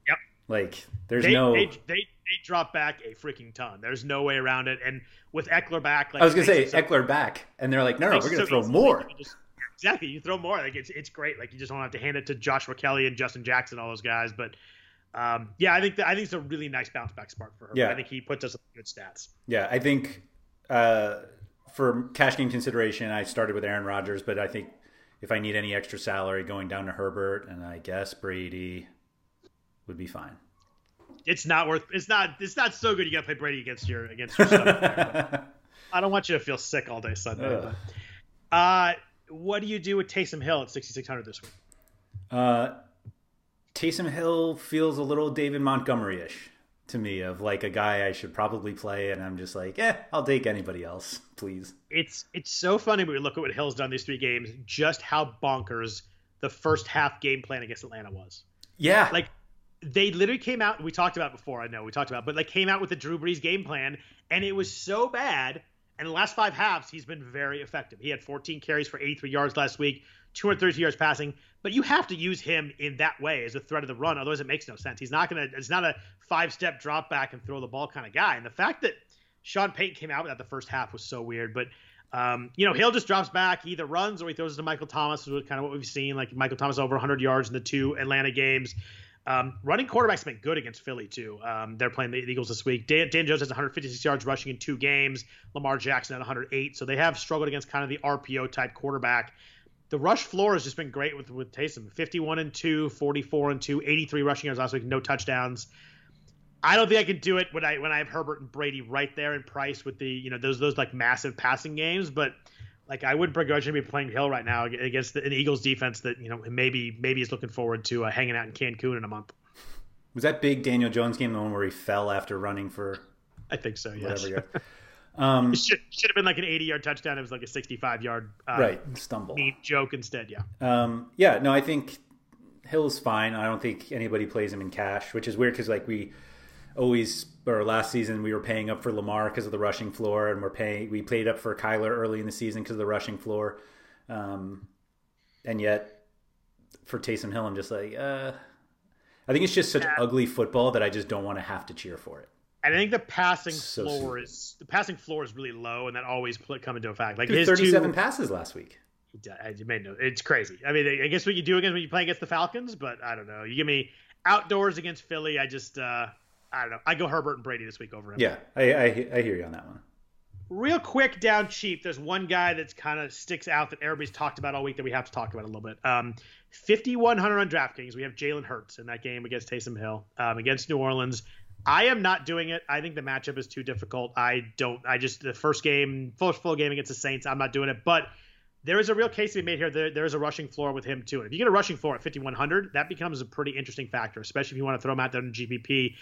Yep. Like there's they, no they, they, they drop back a freaking ton. There's no way around it. And with Ekeler back, like I was gonna say Ekeler back, and they're like, no, no, we're gonna so throw more. Just, exactly. You throw more. Like it's it's great. Like you just don't have to hand it to Joshua Kelley and Justin Jackson, all those guys. But um, yeah, I think that, I think it's a really nice bounce back spot for her. Yeah. I think he puts us some good stats. Yeah, I think uh, for cash game consideration, I started with Aaron Rodgers, but I think if I need any extra salary, going down to Herbert and I guess Brady would be fine. It's not worth. It's not. It's not so good. You got to play Brady against your against your. I don't want you to feel sick all day Sunday. Uh, what do you do with Taysom Hill at 6,600 this week? Uh, Taysom Hill feels a little David Montgomery ish to me, of like a guy I should probably play, and I'm just like, eh, I'll take anybody else, please. It's it's so funny when we look at what Hill's done these three games, just how bonkers the first half game plan against Atlanta was. Yeah, like they literally came out. We talked about before. I know we talked about, but they came out with the Drew Brees game plan, and it was so bad and the last five halves, he's been very effective. He had 14 carries for 83 yards last week, 230 yards passing. But you have to use him in that way as a threat of the run, otherwise it makes no sense. He's not gonna. It's not a five-step drop back and throw the ball kind of guy. And the fact that Sean Payton came out with that the first half was so weird. But um, you know, Hill just drops back, he either runs or he throws it to Michael Thomas, which is kind of what we've seen. Like Michael Thomas over 100 yards in the two Atlanta games. Um, running quarterbacks been good against Philly too. Um, they're playing the Eagles this week. Dan, Dan, Jones has 156 yards rushing in two games. Lamar Jackson at 108. So they have struggled against kind of the RPO type quarterback. The rush floor has just been great with with Taysom. 51 and 2, 44 and 2, 83 rushing yards last week, no touchdowns. I don't think I can do it when I when I have Herbert and Brady right there in price with the you know those those like massive passing games, but like I would begrudgingly be playing Hill right now against the, an Eagles defense that you know maybe maybe is looking forward to uh, hanging out in Cancun in a month. Was that big Daniel Jones game the one where he fell after running for? I think so. Yes. Um, it should, should have been like an 80 yard touchdown. It was like a 65 yard uh, right stumble joke instead. Yeah. Um, yeah. No, I think Hill's fine. I don't think anybody plays him in cash, which is weird because like we always or last season we were paying up for Lamar because of the rushing floor, and we're paying we paid up for Kyler early in the season because of the rushing floor, um, and yet for Taysom Hill, I'm just like, uh, I think it's just such yeah. ugly football that I just don't want to have to cheer for it. And I think the passing so floor is the passing floor is really low, and that always come into effect. Like his 37 two, passes last week. You made no, it's crazy. I mean, I guess what you do against when you play against the Falcons, but I don't know. You give me outdoors against Philly, I just uh, I don't know. I go Herbert and Brady this week over him. Yeah, I, I, I hear you on that one. Real quick, down cheap. There's one guy that's kind of sticks out that everybody's talked about all week that we have to talk about a little bit. Um, 5100 on DraftKings. We have Jalen Hurts in that game against Taysom Hill um, against New Orleans. I am not doing it. I think the matchup is too difficult. I don't. I just the first game, first full game against the Saints. I'm not doing it. But there is a real case to be made here. There, there is a rushing floor with him too. And if you get a rushing floor at 5100, that becomes a pretty interesting factor, especially if you want to throw him out there in GPP.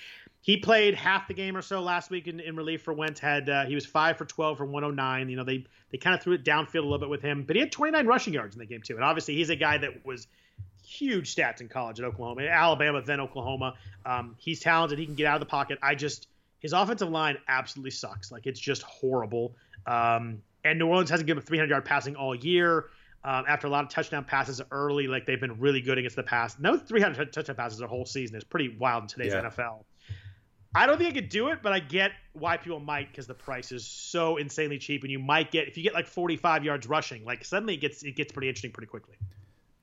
He played half the game or so last week in, in relief for Wentz. Had uh, he was five for 12 for 109. You know they they kind of threw it downfield a little bit with him, but he had 29 rushing yards in the game too. And obviously he's a guy that was huge stats in college at Oklahoma, Alabama, then Oklahoma. Um, he's talented. He can get out of the pocket. I just his offensive line absolutely sucks. Like it's just horrible. Um, and New Orleans hasn't given up 300 yard passing all year. Um, after a lot of touchdown passes early, like they've been really good against the pass. No 300 touchdown passes the whole season is pretty wild in today's yeah. NFL. I don't think I could do it, but I get why people might because the price is so insanely cheap, and you might get if you get like 45 yards rushing, like suddenly it gets it gets pretty interesting pretty quickly.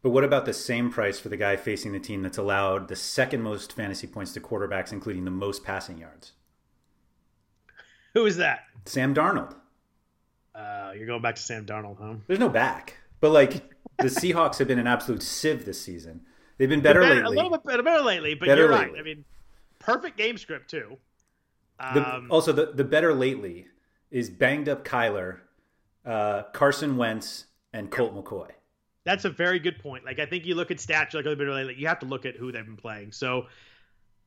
But what about the same price for the guy facing the team that's allowed the second most fantasy points to quarterbacks, including the most passing yards? Who is that? Sam Darnold. Uh, you're going back to Sam Darnold, huh? There's no back, but like the Seahawks have been an absolute sieve this season. They've been better, better lately. A little bit better, better lately, but Better you're lately. right. I mean, perfect game script too. The- Um, also, the, the better lately is banged up Kyler, uh, Carson Wentz, and Colt McCoy. That's a very good point. Like I think you look at stats like a little bit like you have to look at who they've been playing. So,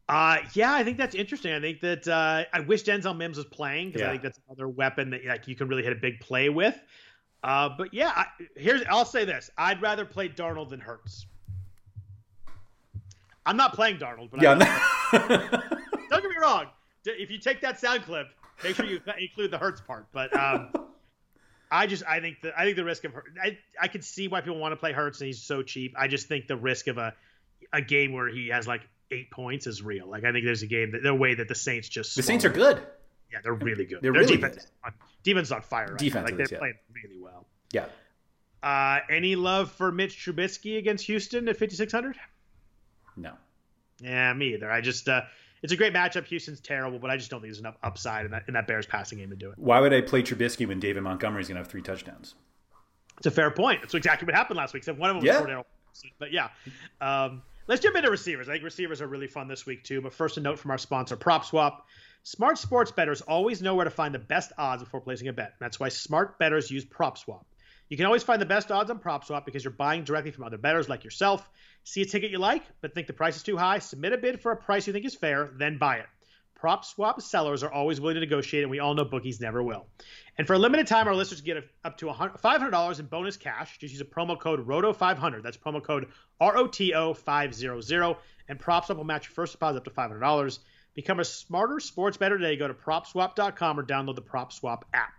uh, yeah, I think that's interesting. I think that uh, I wish Denzel Mims was playing because Yeah. I think that's another weapon that like you can really hit a big play with. Uh, but yeah, I, here's I'll say this: I'd rather play Darnold than Hurts. I'm not playing Darnold, but Yeah, I, I'm not- don't get me wrong. If you take that sound clip, make sure you include the Hurts part. But um, I just I think the I think the risk of I I could see why people want to play Hurts and he's so cheap. I just think the risk of a a game where he has like eight points is real. Like I think there's a game that the way that the Saints just the Saints are good. Yeah, they're really good. They're Their really defense good. On, defense is on fire. Right Defense like they're yeah. playing really well. Yeah. Uh, any love for Mitch Trubisky against Houston at 5600? No. Yeah, me either. I just uh, it's a great matchup. Houston's terrible, but I just don't think there's enough upside in that in that Bears passing game to do it. Why would I play Trubisky when David Montgomery's going to have three touchdowns? It's a fair point. That's exactly what happened last week. Except one of them Yeah. was Cordero. But yeah, um, let's jump into receivers. I think receivers are really fun this week too. But first, a note from our sponsor, PropSwap. Smart sports bettors always know where to find the best odds before placing a bet. That's why smart bettors use PropSwap. You can always find the best odds on PropSwap because you're buying directly from other bettors like yourself. See a ticket you like, but think the price is too high? Submit a bid for a price you think is fair, then buy it. PropSwap sellers are always willing to negotiate, and we all know bookies never will. And for a limited time, our listeners get up to $500 in bonus cash. Just use a promo code ROTO500. That's promo code ROTO500. And PropSwap will match your first deposit up to $500. Become a smarter sports better today. Go to propswap.com or download the PropSwap app.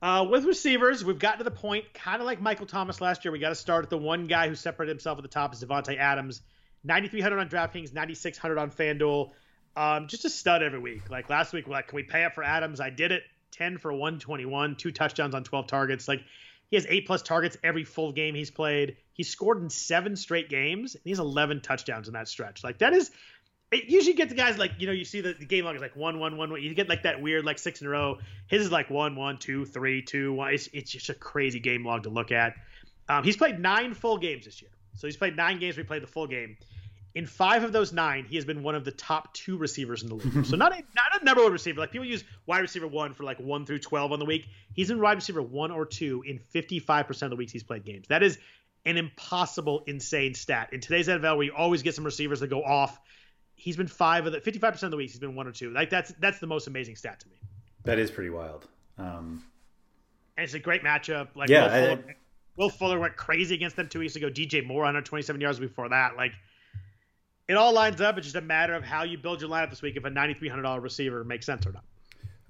Uh, with receivers, we've gotten to the point, kind of like Michael Thomas last year. We got to start at the one guy who separated himself at the top is Davante Adams. 9,300 on DraftKings, 9,600 on FanDuel. Um, just a stud every week. Like last week, we're like, can we pay up for Adams? I did it. 10 for 121, two touchdowns on 12 targets. Like he has eight plus targets every full game he's played. He scored in seven straight games, and he has 11 touchdowns in that stretch. Like that is it usually gets the guys like you know you see the, the game log is like one one one one. You get like that weird like six in a row. His is like one one two three two one. It's, it's just a crazy game log to look at. Um, he's played nine full games this year. So he's played nine games we played the full game. In five of those nine he has been one of the top two receivers in the league. So not a not a number one receiver. Like people use wide receiver one for like one through 12 on the week. He's in wide receiver one or two in 55% of the weeks he's played games. That is an impossible insane stat. In today's NFL where you always get some receivers that go off he's been five of the 55% of the weeks he's been one or two. Like that's that's the most amazing stat to me. That is pretty wild. Um, and it's a great matchup. Like Yeah, Will, I- Fuller, Will Fuller went crazy against them two weeks ago. DJ Moore 127 yards before that. Like it all lines up. It's just a matter of how you build your lineup this week if a $9300 receiver makes sense or not.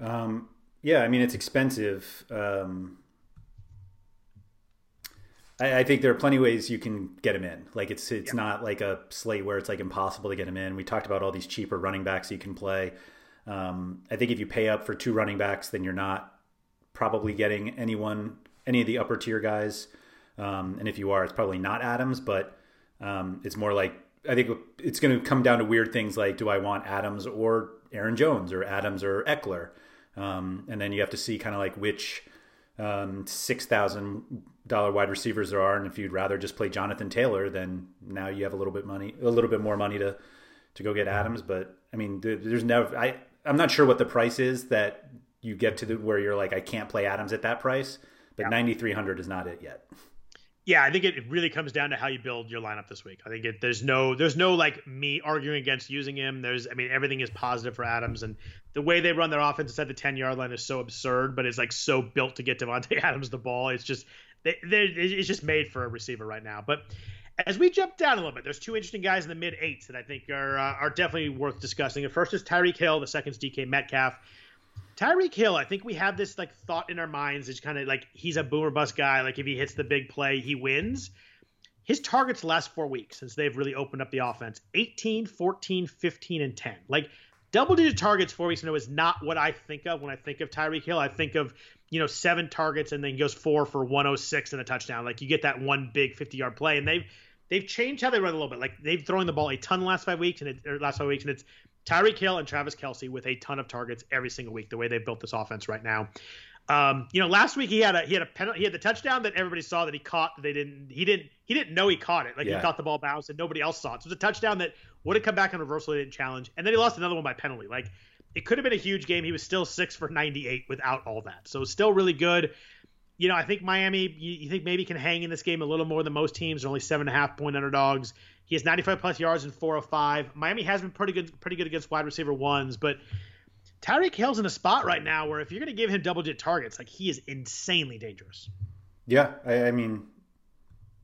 Um, yeah, I mean it's expensive. Um, I, I think there are plenty of ways you can get him in. Like it's it's not like a slate where it's like impossible to get him in. We talked about all these cheaper running backs you can play. Um, I think if you pay up for two running backs, then you're not probably getting anyone, any of the upper tier guys. Um, and if you are, it's probably not Adams, but um, it's more like I think it's going to come down to weird things like do I want Adams or Aaron Jones or Adams or Ekeler, um, and then you have to see kind of like which um, six thousand dollar wide receivers there are, and if you'd rather just play Jonathan Taylor, then now you have a little bit money, a little bit more money to to go get Adams. But I mean, there's never I I'm not sure what the price is that you get to the where you're like I can't play Adams at that price, but ninety three hundred is not it yet. yeah i think it, it really comes down to how you build your lineup this week i think it, there's no there's no like me arguing against using him there's i mean everything is positive for adams and the way they run their offense inside the 10 yard line is so absurd but it's like so built to get Davante adams the ball it's just they, it's just made for a receiver right now but as we jump down a little bit, there's two interesting guys in the mid eights that I think are uh, are definitely worth discussing. The first is Tyreek Hill. The second is DK Metcalf. Tyreek Hill, I think we have this like thought in our minds. It's kind of like he's a boomer bust guy. Like if he hits the big play, he wins. His targets last four weeks since they've really opened up the offense 18, 14, 15, and 10. Like double digit targets four weeks in a row is not what I think of when I think of Tyreek Hill. I think of you know seven targets and then he goes four for 106 and a touchdown. Like you get that one big 50 yard play, and they've they've changed how they run a little bit. Like they've thrown the ball a ton last five weeks and it, last five weeks, and it's Tyreek Hill and Travis Kelce with a ton of targets every single week. The way they've built this offense right now. Um, you know, last week he had a he had a penalty, he had the touchdown that everybody saw that he caught. That they didn't he didn't he didn't know he caught it. Like yeah. he thought the ball bounced and nobody else saw it. So it was a touchdown that would have come back on reversal. They didn't challenge, and then he lost another one by penalty. Like it could have been a huge game. He was still six for 98 without all that. So still really good. You know, I think Miami, you, you, think maybe can hang in this game a little more than most teams. They're only seven and a half point underdogs. He has 95 plus yards and 405. Miami has been pretty good, pretty good against wide receiver ones, but Tyreek Hill's in a spot right now where if you're going to give him double digit targets, like he is insanely dangerous. Yeah, I, I mean,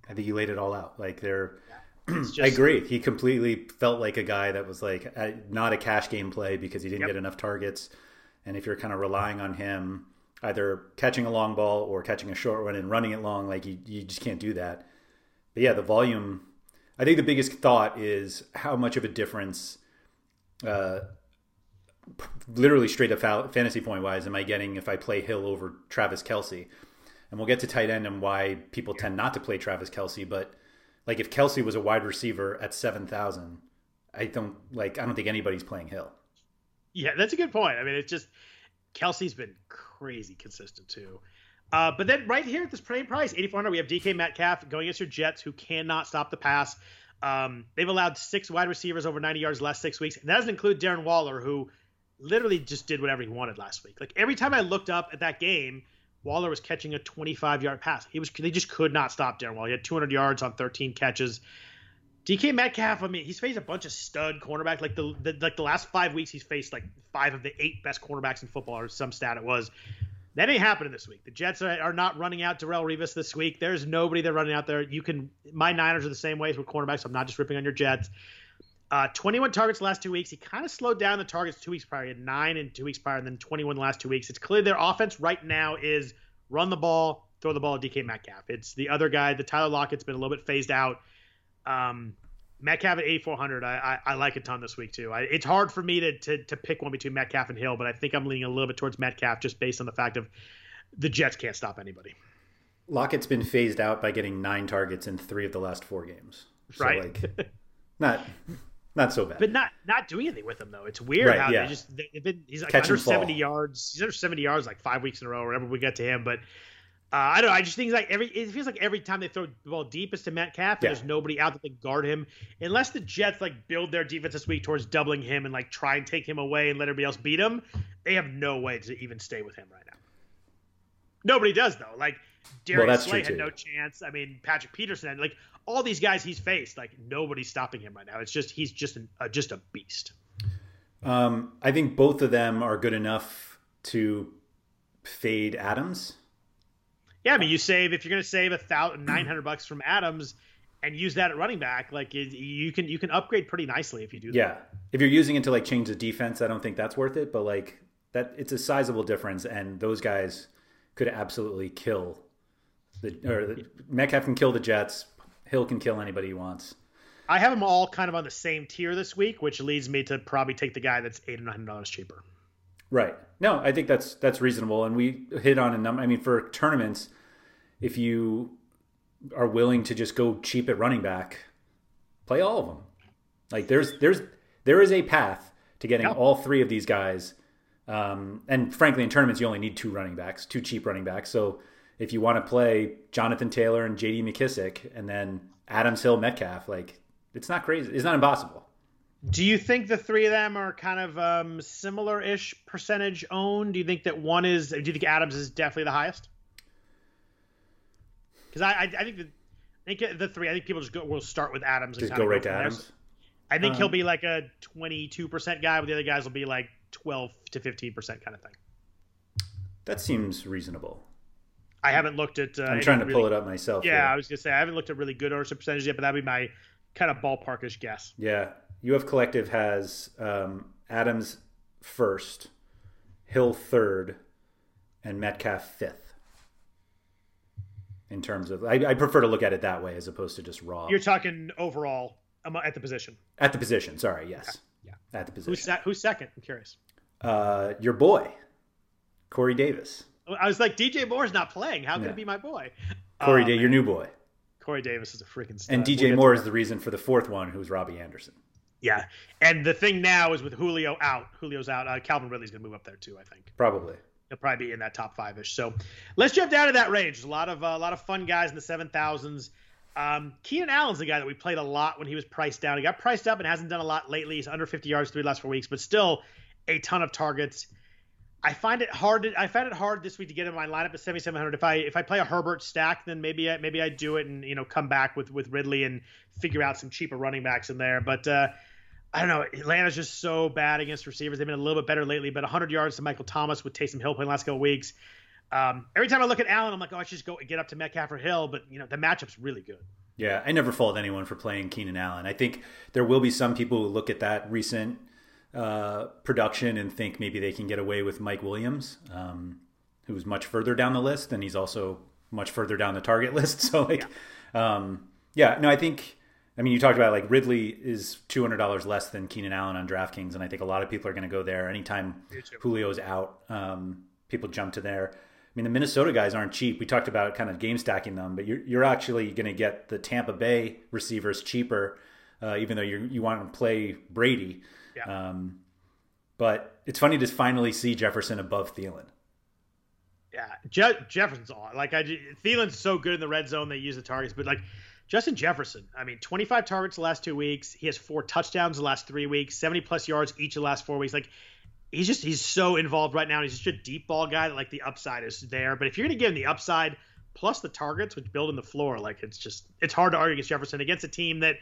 I think you laid it all out. Like they're just, I agree. He completely felt like a guy that was like not a cash game play because he didn't yep. get enough targets. And if you're kind of relying on him either catching a long ball or catching a short one and running it long, like you, you just can't do that. But yeah, the volume. I think the biggest thought is how much of a difference, uh, literally straight up fantasy point wise, am I getting if I play Hill over Travis Kelce? And we'll get to tight end and why people tend not to play Travis Kelce, but like if Kelce was a wide receiver at seven thousand, I don't like. I don't think anybody's playing Hill. Yeah, that's a good point. I mean, it's just Kelce's been crazy consistent too. Uh, but then right here at this same price, 8,400, we have DK Metcalf going against your Jets, who cannot stop the pass. Um, they've allowed six wide receivers over 90 yards last six weeks. And that doesn't include Darren Waller, who literally just did whatever he wanted last week. Like every time I looked up at that game, Waller was catching a 25 yard pass. He was they just could not stop Darren Waller. He had 200 yards on 13 catches. DK Metcalf, I mean, he's faced a bunch of stud cornerback. Like the, the like the last five weeks, he's faced like five of the eight best cornerbacks in football, or some stat it was. That ain't happening this week. The Jets are, are not running out Darrelle Revis this week. There's nobody they're running out there. You can my Niners are the same way with cornerbacks. I'm not just ripping on your Jets. Uh, 21 targets last two weeks. He kind of slowed down the targets two weeks prior. He had nine in two weeks prior, and then 21 the last two weeks. It's clear their offense right now is run the ball, throw the ball at DK Metcalf. It's the other guy. The Tyler Lockett's been a little bit phased out. Um, Metcalf at 8,400, I, I, I, like a ton this week too. I, it's hard for me to, to, to pick one between Metcalf and Hill, but I think I'm leaning a little bit towards Metcalf just based on the fact of the Jets can't stop anybody. Lockett's been phased out by getting nine targets in three of the last four games. So right. Like, not not so bad. But not not doing anything with him though. It's weird right, how yeah. they just they've been he's like Catch under seventy yards. He's under seventy yards like five weeks in a row, whenever we get to him. But uh, I don't know. I just think like every it feels like every time they throw the ball deep is to Metcalf, yeah. there's nobody out that can guard him. Unless the Jets like build their defense this week towards doubling him and like try and take him away and let everybody else beat him, they have no way to even stay with him right now. Nobody does though. Like Darius well, Slay had no chance. I mean, Patrick Peterson had like all these guys he's faced. Like nobody's stopping him right now. It's just he's just an, uh, just a beast. Um, I think both of them are good enough to fade Adams. Yeah, I mean, you save if you're going to save a thousand nine hundred bucks from Adams and use that at running back, like you can you can upgrade pretty nicely if you do. That. Yeah, if you're using it to like change the defense, I don't think that's worth it. But like that, it's a sizable difference, and those guys could absolutely kill the or the, Metcalf can kill the Jets. Hill can kill anybody he wants. I have them all kind of on the same tier this week, which leads me to probably take the guy that's eight or nine hundred dollars cheaper. Right. No, I think that's that's reasonable, and we hit on a number. I mean, for tournaments, if you are willing to just go cheap at running back, play all of them. Like there's there's there is a path to getting yep. all three of these guys. Um, and frankly, in tournaments, you only need two running backs, two cheap running backs. So if you want to play Jonathan Taylor and J.D. McKissic and then Adams Hill Metcalf, like it's not crazy. It's not impossible. Do you think the three of them are kind of um, similar-ish percentage owned? Do you think that one is? Do you think Adams is definitely the highest? Because I, I, I, think the, I think the three. I think people just go. will start with Adams. And just go right go to Adams. I think um, he'll be like a twenty-two percent guy, but the other guys will be like twelve to fifteen percent kind of thing. That seems reasonable. I haven't looked at. Uh, I'm trying to really, pull it up myself. Yeah. I was gonna say I haven't looked at really good ownership percentage yet, but that'd be my kind of ballparkish guess. Yeah, UF Collective has um, Adams first, Hill third, and Metcalf fifth. In terms of, I, I, prefer to look at it that way as opposed to just raw. You're talking overall at the position. At the position, sorry, yes. Okay. Yeah. at the position. Who's, se- who's second? I'm curious. Uh, your boy, Corey Davis. I was like, DJ Moore's not playing. How can Yeah. it be my boy? Corey, Oh, Da- your new boy. Corey Davis is a freaking stud. And We'll DJ Moore is the reason for the fourth one, who's Robby Anderson. Yeah, and the thing now is with Julio out, Julio's out. Uh, Calvin Ridley's going to move up there too. I think Probably. he'll probably be in that top five ish. So let's jump down to that range. There's a lot of uh, a lot of fun guys in the seven thousands. Um, Keenan Allen's the guy that we played a lot when he was priced down. He got priced up and hasn't done a lot lately. He's under 50 yards three last four weeks, but still a ton of targets. I find it hard. To, I found it hard this week to get in my lineup at 7700. If I if I play a Herbert stack, then maybe I, maybe I do it and you know come back with with Ridley and figure out some cheaper running backs in there. But uh, I don't know. Atlanta's just so bad against receivers. They've been a little bit better lately, but 100 yards to Michael Thomas with Taysom Hill playing last couple weeks. Um, every time I look at Allen, I'm like, oh, I should just go get up to Metcalf or Hill. But you know the matchup's really good. Yeah, I never fault anyone for playing Keenan Allen. I think there will be some people who look at that recent uh, production and think maybe they can get away with Mike Williams, um, who's much further down the list, and he's also much further down the target list. So, like, yeah, um, yeah no, I think. I mean, you talked about like Ridley is two hundred dollars less than Keenan Allen on DraftKings, and I think a lot of people are going to go there anytime Julio's out. Um, people jump to there. I mean, the Minnesota guys aren't cheap. We talked about kind of game stacking them, but you're you're actually going to get the Tampa Bay receivers cheaper, uh, even though you you want to play Brady. Yeah. Um, but it's funny to finally see Jefferson above Thielen. Yeah, Je- Jefferson's on. Like I, Thielen's so good in the red zone. They use the targets, but like Justin Jefferson, I mean, 25 targets the last two weeks. He has four touchdowns the last three weeks, 70 plus yards each of the last four weeks. Like he's just he's so involved right now. He's just a deep ball guy that like the upside is there. But if you're gonna give him the upside plus the targets, which build in the floor, like it's just it's hard to argue against Jefferson against a team that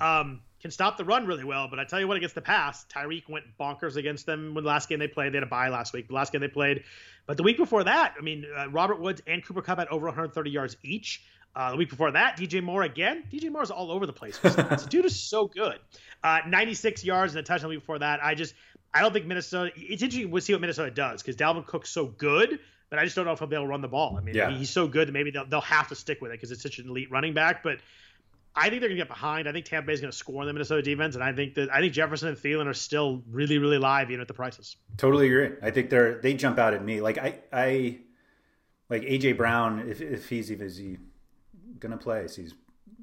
um, can stop the run really well. But I tell you what, against the pass, Tyreek went bonkers against them when the last game they played. They had a bye last week. The last game they played, but the week before that, I mean, uh, Robert Woods and Cooper Kupp had over 130 yards each. Uh, the week before that, DJ Moore again. DJ Moore's all over the place. this dude is so good. Uh, 96 yards and a touchdown the week before that. I just, I don't think Minnesota. It's interesting We'll see what Minnesota does because Dalvin Cook's so good, but I just don't know if he'll be able to run the ball. I mean, Yeah. he's so good that maybe they'll, they'll have to stick with it because it's such an elite running back. But I think they're gonna get behind. I think Tampa Bay is gonna score in the Minnesota defense, and I think that I think Jefferson and Thielen are still really, really live even at the prices. Totally agree. I think they're they jump out at me. Like I I like AJ Brown. If if he's even is he gonna play? So he's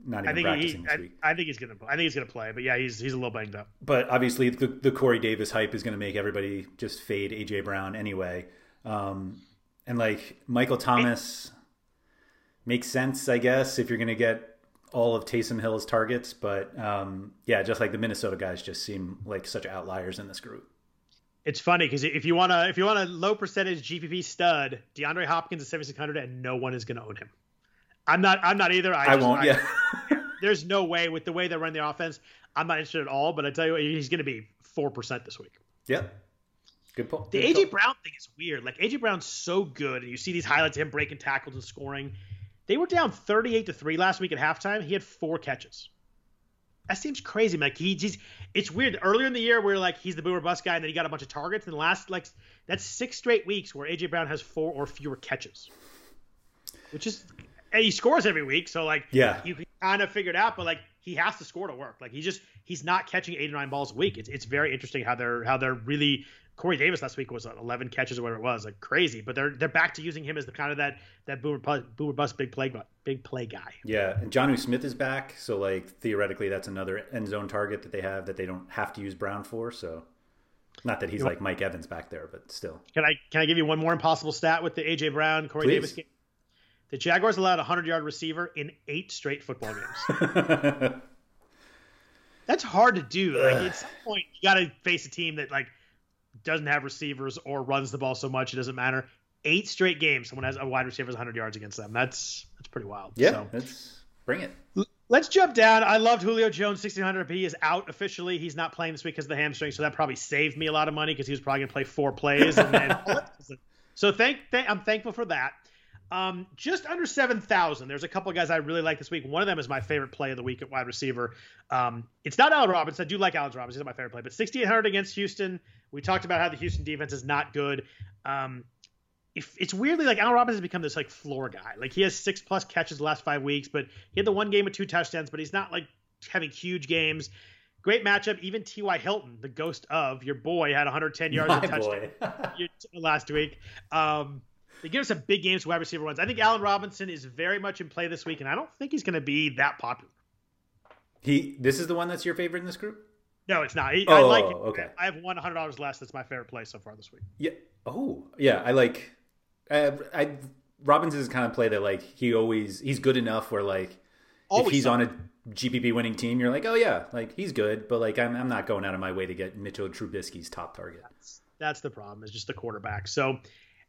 not I even think practicing he, this I, week. I think he's gonna, I think he's gonna play, but yeah, he's he's a little banged up. but obviously the, the Corey Davis hype is going to make everybody just fade AJ Brown anyway. Um, and like Michael Thomas makes sense, I guess, if you're going to get all of Taysom Hill's targets. But um, yeah, just like the Minnesota guys just seem like such outliers in this group. It's funny because if you want to, if you want a low percentage GPP stud, DeAndre Hopkins is 7600, and no one is gonna own him. I'm not, I'm not either. I, I, just- won't. I- yeah. there's no way with the way they run the offense. I'm not interested at all. But I tell you what, he's gonna be four percent this week. yeah. Good point. The AJ Brown thing is weird. Like AJ Brown's so good, and you see these highlights of him breaking tackles and scoring. They were down 38 to three last week at halftime. He had four catches. That seems crazy. Like he, he's, it's weird. Earlier in the year, we are like he's the boomer bust guy, and then he got a bunch of targets. And the last like that's six straight weeks where AJ Brown has four or fewer catches, which is and he scores every week. So like Yeah. you can kind of figure it out. But like he has to score to work. Like he just he's not catching eight or nine balls a week. It's it's very interesting how they're how they're really Corey Davis last week was uh, 11 catches or whatever it was, like crazy. But they're they're back to using him as the kind of that that boomer boomer bust big play big play guy. Yeah, and Jonnu Smith is back, so like theoretically, that's another end zone target that they have that they don't have to use Brown for. So, not that he's like Mike Evans back there, but still. Can I can I give you one more impossible stat with the AJ Brown Corey Please. Davis game? The Jaguars allowed a 100 yard receiver in eight straight football games. That's hard to do. Like at some point, you got to face a team that like doesn't have receivers or runs the ball so much it doesn't matter. Eight straight games, someone has a wide receiver 100 yards against them. That's that's pretty wild. yeah, So. let's bring it. Let's jump down. I loved Julio Jones 1600. He is out officially. He's not playing this week because of the hamstring, so that probably saved me a lot of money because he was probably going to play four plays. And then, so thank, thank I'm thankful for that. Um, just under 7,000. There's a couple of guys I really like this week. One of them is my favorite play of the week at wide receiver. Um, it's not Allen Robinson. I do like Allen Robinson. He's not my favorite play, but 6,800 against Houston. We talked about how the Houston defense is not good. Um, if it's weirdly like Allen Robinson has become this like floor guy. Like he has six plus catches the last five weeks, but he had the one game with two touchdowns, but he's not like having huge games. great matchup. Even T.Y. Hilton, the ghost of your boy, had 110 yards My and touchdown last week. Um, they give us some big games wide receiver ones. I think Allen Robinson is very much in play this week, and I don't think he's going to be that popular. He. This is the one that's your favorite in this group. No, it's not. He, oh, I like it. okay. I have one hundred dollars less. That's my favorite play so far this week. Yeah. Oh, yeah. I like. Uh, I Robbins is kind of play that like he always he's good enough where like Always if he's something. on a GPP winning team, you're like, oh yeah, like he's good, but like I'm I'm not going out of my way to get Mitchell Trubisky's top target. That's the problem. It's just the quarterback. So.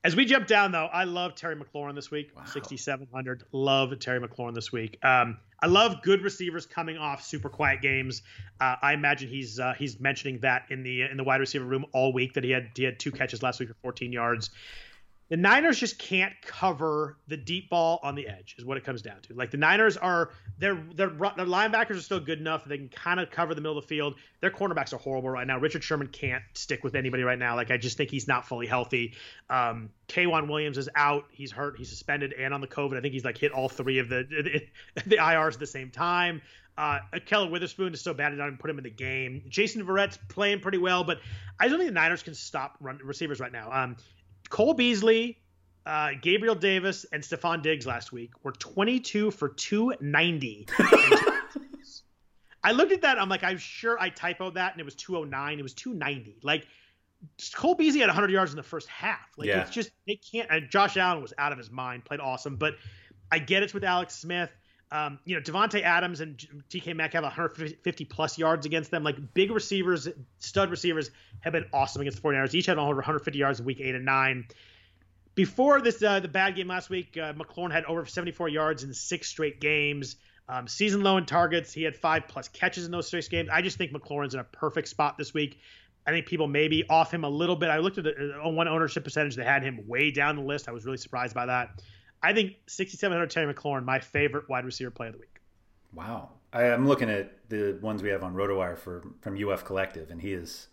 As we jump down, though, I love Terry McLaurin this week. Wow. 6,700. Love Terry McLaurin this week. Um, I love good receivers coming off super quiet games. Uh, I imagine he's uh, he's mentioning that in the in the wide receiver room all week that he had he had two catches last week for 14 yards. The Niners just can't cover the deep ball on the edge, is what it comes down to. Like the Niners are, their their their linebackers are still good enough they can kind of cover the middle of the field. Their cornerbacks are horrible right now. Richard Sherman can't stick with anybody right now. Like I just think he's not fully healthy. Um, K'Waun Williams is out. He's hurt. He's suspended and on the COVID. I think he's like hit all three of the the, the IRs at the same time. Uh, Keller Witherspoon is so bad I didn't put him in the game. Jason Verrett's playing pretty well, but I don't think the Niners can stop run receivers right now. Um, Cole Beasley, uh, Gabriel Davis, and Stefon Diggs last week were 22 for 290. I looked at that. I'm like, I'm sure I typoed that, and it was 209. It was 290. Like Cole Beasley had 100 yards in the first half. Like Yeah. it's just they can't. And Josh Allen was out of his mind, played awesome. But I get it's with Alex Smith. Um, you know, Davante Adams and TK Mack have 150 plus yards against them. Like big receivers, stud receivers have been awesome against the 49ers. Each had over 150 yards in week eight and nine. Before this, uh, the bad game last week, uh, McLaurin had over 74 yards in six straight games. Um, season low in targets. He had five plus catches in those six games. I just think McLaurin's in a perfect spot this week. I think people maybe off him a little bit. I looked at the, uh, one ownership percentage that had him way down the list. I was really surprised by that. I think 6,700 Terry McLaurin, my favorite wide receiver play of the week. Wow. I, I'm looking at the ones we have on RotoWire for from UF Collective, and he is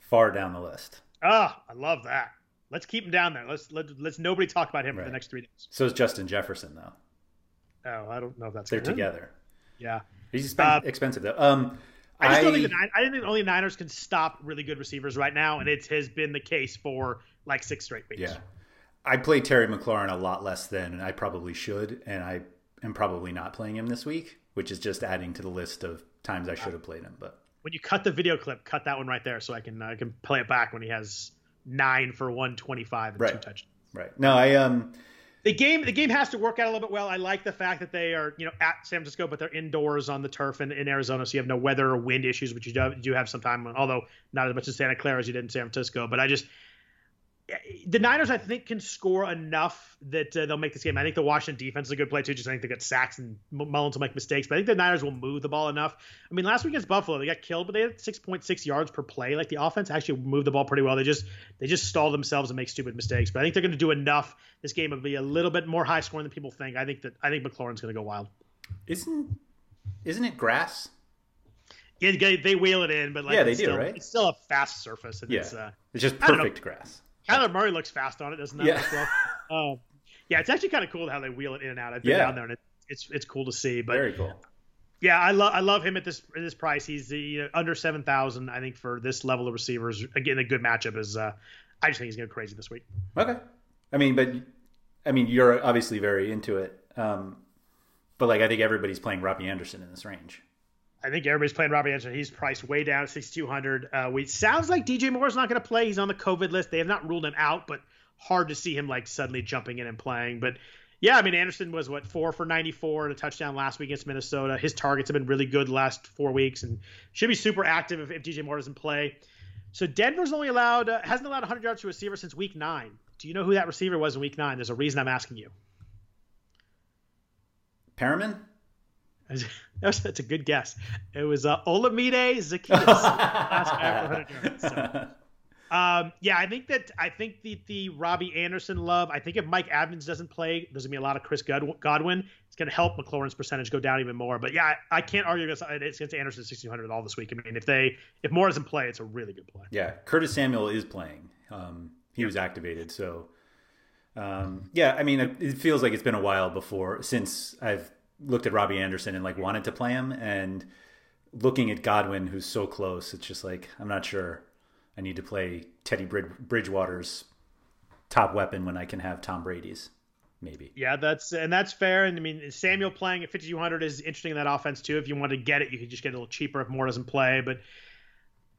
far down the list. Ah, I love that. Let's keep him down there. Let's let, let's nobody talk about him for the next three days. So is Justin Jefferson, though. Oh, I don't know if that's They're together. Yeah, He's expen- Uh, expensive though. Um, I just don't think the Nin- I didn't think only the Niners can stop really good receivers right now, and it has been the case for like six straight weeks. Yeah. I play Terry McLaurin a lot less than I probably should, and I am probably not playing him this week, which is just adding to the list of times I should have played him. But When you cut the video clip, cut that one right there, so I can I can play it back when he has nine for one twenty five and two Right. touchdowns. right, no, I um, the game the game has to work out a little bit well. I like the fact that they are you know at San Francisco, but they're indoors on the turf in, in Arizona, so you have no weather or wind issues, which you do, do have sometime. Although not as much in Santa Clara as you did in San Francisco, but I just the Niners I think can score enough that uh, they'll make this game. I think the Washington defense is a good play too. Just I think they got sacks and Mullens will make mistakes, but I think the Niners will move the ball enough. I mean, last week against Buffalo, they got killed, but they had 6.6 yards per play. Like the offense actually moved the ball pretty well. They just they just stall themselves and make stupid mistakes. But I think they're going to do enough. This game will be a little bit more high scoring than people think. I think that I think McLaurin's going to go wild. isn't isn't it grass? Yeah, they, wheel it in, but like Yeah, they it's do, still, right? It's still a fast surface, and Yeah, it's uh, it's just I don't know. perfect grass. Kyler Murray looks fast on it, doesn't that? Yeah. Well? um, yeah, it's actually kind of cool how they wheel it in and out. I've been Yeah. down there, and it, it's it's cool to see. But Very cool. yeah, I love I love him at this at this price. He's the you know, under seven thousand. I think for this level of receivers, again, a good matchup is. Uh, I just think he's going to go crazy this week. Okay, I mean, but I mean, you're obviously very into it. Um, but like, I think everybody's playing Robby Anderson in this range. I think everybody's playing Robby Anderson. He's priced way down at 6,200. Uh, we sounds like DJ Moore's not going to play. He's on the COVID list. They have not ruled him out, but hard to see him like suddenly jumping in and playing. But yeah, I mean Anderson was what four for 94 and a touchdown last week against Minnesota. His targets have been really good last four weeks and should be super active if, if DJ Moore doesn't play. So Denver's only allowed uh, hasn't allowed 100 yards to a receiver since week nine. Do you know who that receiver was in week nine? There's a reason I'm asking you. Perriman? That's, a good guess. It was uh, Olamide Zaccheaus. last guy for 100 yards. So. Um, yeah, I think that I think the the Robby Anderson love. I think if Mike Evans doesn't play, there's gonna be a lot of Chris Godwin. It's gonna help McLaurin's percentage go down even more. But yeah, I, I can't argue against it's against Anderson 1600 all this week. I mean, if they if Moore doesn't play, it's a really good play. Yeah, Curtis Samuel is playing. Um, he was activated, so um, yeah. I mean, it, it feels like it's been a while before since I've looked at Robby Anderson and like wanted to play him, and looking at Godwin, who's so close, it's just like I'm not sure. I need to play Teddy Bridgewater's top weapon when I can have Tom Brady's. Maybe. Yeah, that's and that's fair. And I mean, Samuel playing at 5200 is interesting in that offense too. If you want to get it, you could just get a little cheaper if Moore doesn't play. But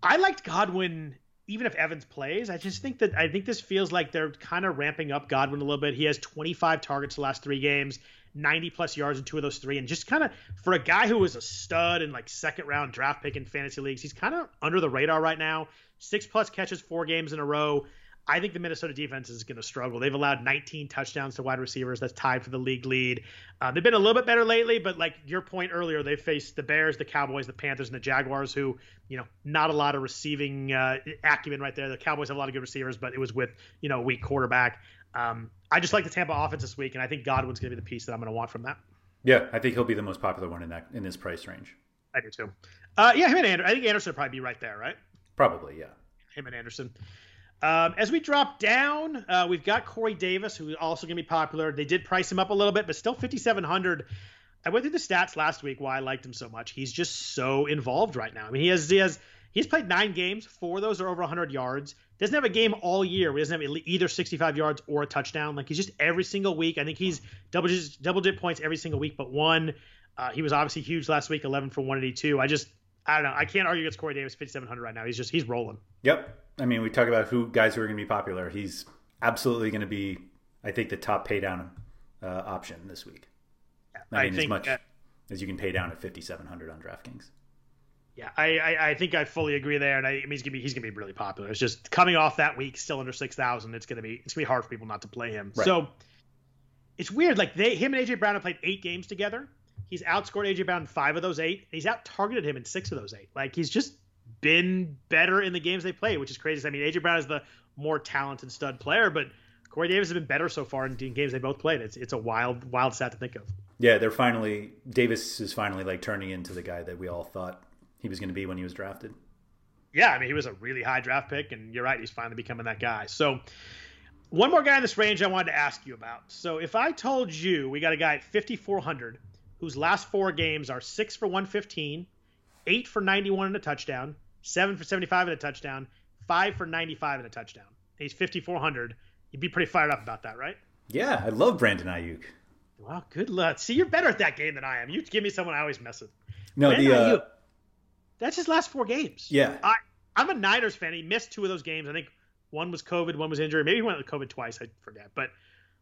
I liked Godwin even if Evans plays, I just think that I think this feels like they're kind of ramping up Godwin a little bit. He has 25 targets the last three games, 90 plus yards in two of those three, and just kind of for a guy who was a stud and like second round draft pick in fantasy leagues, he's kind of under the radar right now. Six plus catches, four games in a row. I think the Minnesota defense is going to struggle. They've allowed 19 touchdowns to wide receivers. That's tied for the league lead. Uh, they've been a little bit better lately, but like your point earlier, they faced the Bears, the Cowboys, the Panthers, and the Jaguars, who, you know, not a lot of receiving uh, acumen right there. The Cowboys have a lot of good receivers, but it was with, you know, a weak quarterback. Um, I just like the Tampa offense this week, and I think Godwin's going to be the piece that I'm going to want from that. Yeah, I think he'll be the most popular one in that in this price range. I do too. Uh, yeah, him and Anderson. I think Anderson would probably be right there, right? Probably, yeah. Him and Anderson. Um, as we drop down, uh, we've got Corey Davis, who's also going to be popular. They did price him up a little bit, but still 5,700. I went through the stats last week why I liked him so much. He's just so involved right now. I mean, he has he has he's played nine games. Four of those are over 100 yards. Doesn't have a game all year. He doesn't have either 65 yards or a touchdown. Like he's just every single week. I think he's double digit, double digit points every single week, but one. Uh, he was obviously huge last week, 11 for 182. I just I don't know. I can't argue against Corey Davis 5,700 right now. He's just he's rolling. Yep. I mean, we talk about who guys who are going to be popular. He's absolutely going to be, I think, the top pay down uh, option this week. I, I mean, think, as much uh, as you can pay down at 5,700 on DraftKings. Yeah, I, I, I, think I fully agree there, and I, I mean he's gonna be he's gonna be really popular. It's just coming off that week, still under six thousand. It's gonna be it's gonna be hard for people not to play him. Right. So it's weird. Like they him and AJ Brown have played eight games together. He's outscored AJ Brown in five of those eight. He's out targeted him in six of those eight. Like he's just been better in the games they play, which is crazy. I mean, AJ Brown is the more talented stud player, but Corey Davis has been better so far in games they both played. It's it's a wild wild stat to think of. Yeah, they're finally Davis is finally like turning into the guy that we all thought he was going to be when he was drafted. Yeah, I mean, he was a really high draft pick, and you're right, he's finally becoming that guy. So, one more guy in this range I wanted to ask you about. So, if I told you we got a guy at 5,400 whose last four games are six for 115, eight for 91 and a touchdown, seven for 75 and a touchdown, five for 95 and a touchdown. He's 5,400. You'd be pretty fired up about that, right? Yeah, I love Brandon Aiyuk. Well, good luck. See, you're better at that game than I am. You give me someone I always mess with. No, Brandon the uh, Aiyuk, that's his last four games. Yeah, I, I'm a Niners fan. He missed two of those games. I think one was COVID, one was injury. Maybe he went with COVID twice. I forget, but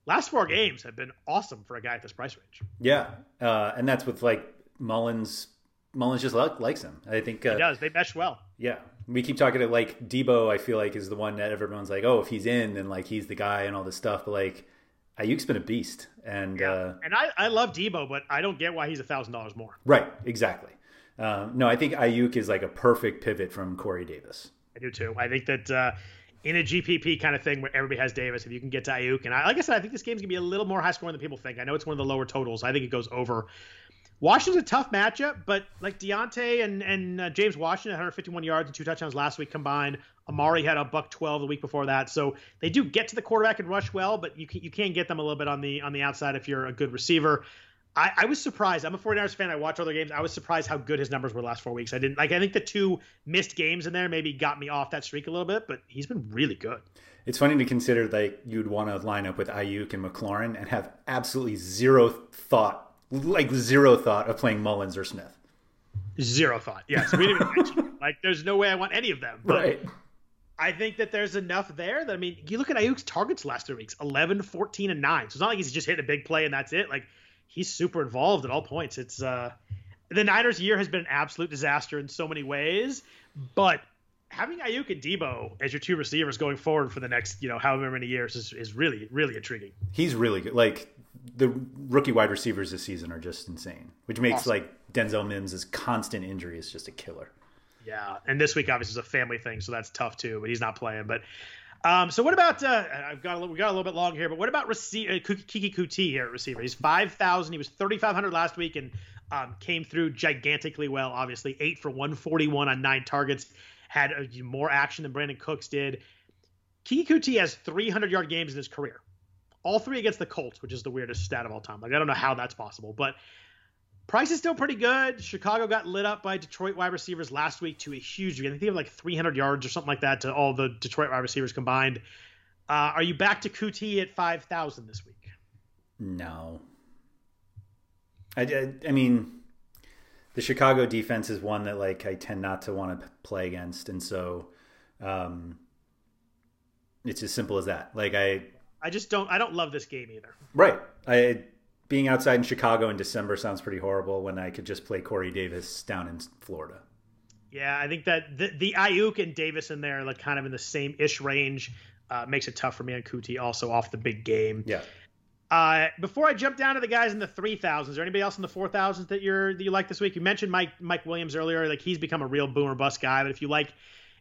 last four games have been awesome for a guy at this price range. Yeah, uh, and that's with like Mullens. Mullens just likes him. I think uh, he does. They mesh well. Yeah, we keep talking to like Deebo. I feel like is the one that everyone's like, oh, if he's in, then like he's the guy and all this stuff. But like Aiyuk's been a beast, and yeah. uh, and I I love Deebo, but I don't get why he's a thousand dollars more. Right. Exactly. Um, no, I think Aiyuk is like a perfect pivot from Corey Davis. I do too. I think that uh, in a GPP kind of thing where everybody has Davis, if you can get to Aiyuk, and I, like I said, I think this game's gonna be a little more high scoring than people think. I know it's one of the lower totals. I think it goes over. Washington's a tough matchup, but like Diontae and and uh, James Washington, 151 yards and two touchdowns last week combined. Amari had a buck 12 the week before that, so they do get to the quarterback and rush well, but you can, you can get them a little bit on the on the outside if you're a good receiver. I, I, was surprised. I'm a 49ers fan. I watch other games. I was surprised how good his numbers were last four weeks. I didn't like. I think the two missed games in there maybe got me off that streak a little bit, but he's been really good. It's funny to consider that you'd want to line up with Aiyuk and McLaurin and have absolutely zero thought, like zero thought of playing Mullens or Smith. Zero thought. Yes, we didn't even mention Like, there's no way I want any of them. But right. I think that there's enough there that I mean, you look at Aiyuk's targets last three weeks 11, 14, and 9. So it's not like he's just hitting a big play and that's it. Like, he's super involved at all points. It's, uh, the Niners' year has been an absolute disaster in so many ways, but having Aiyuk and Deebo as your two receivers going forward for the next, you know, however many years is, is really, really intriguing. He's really good. Like the rookie wide receivers this season are just insane, which makes awesome. like Denzel Mims' constant injury is just a killer. Yeah, and this week obviously is a family thing, so that's tough too. But he's not playing. But um, so what about? Uh, I've got a little, we got a little bit long here, but what about receiver uh, Keke Coutee here at receiver? He's five thousand. He was thirty five hundred last week and um, came through gigantically well. Obviously, eight for one forty one on nine targets had a, more action than Brandin Cooks did. Keke Coutee has 300 yard games in his career, all three against the Colts, which is the weirdest stat of all time. Like I don't know how that's possible, but Price is still pretty good. Chicago got lit up by Detroit wide receivers last week to a huge degree. I think they have like 300 yards or something like that to all the Detroit wide receivers combined. Uh, are you back to Coutee at 5,000 this week? No. I, I, I, mean, the Chicago defense is one that like I tend not to want to play against, and so um, it's as simple as that. Like I, I just don't. I don't love this game either. Right. I being outside in Chicago in December sounds pretty horrible when I could just play Corey Davis down in Florida. Yeah, I think that the, the Aiyuk and Davis in there, like kind of in the same ish range, uh, makes it tough for me on Coutee. Also off the big game. Yeah. Uh, before I jump down to the guys in the three thousands, there anybody else in the four thousands that you're that you like this week? You mentioned Mike Mike Williams earlier. Like he's become a real boomer bust guy. But if you like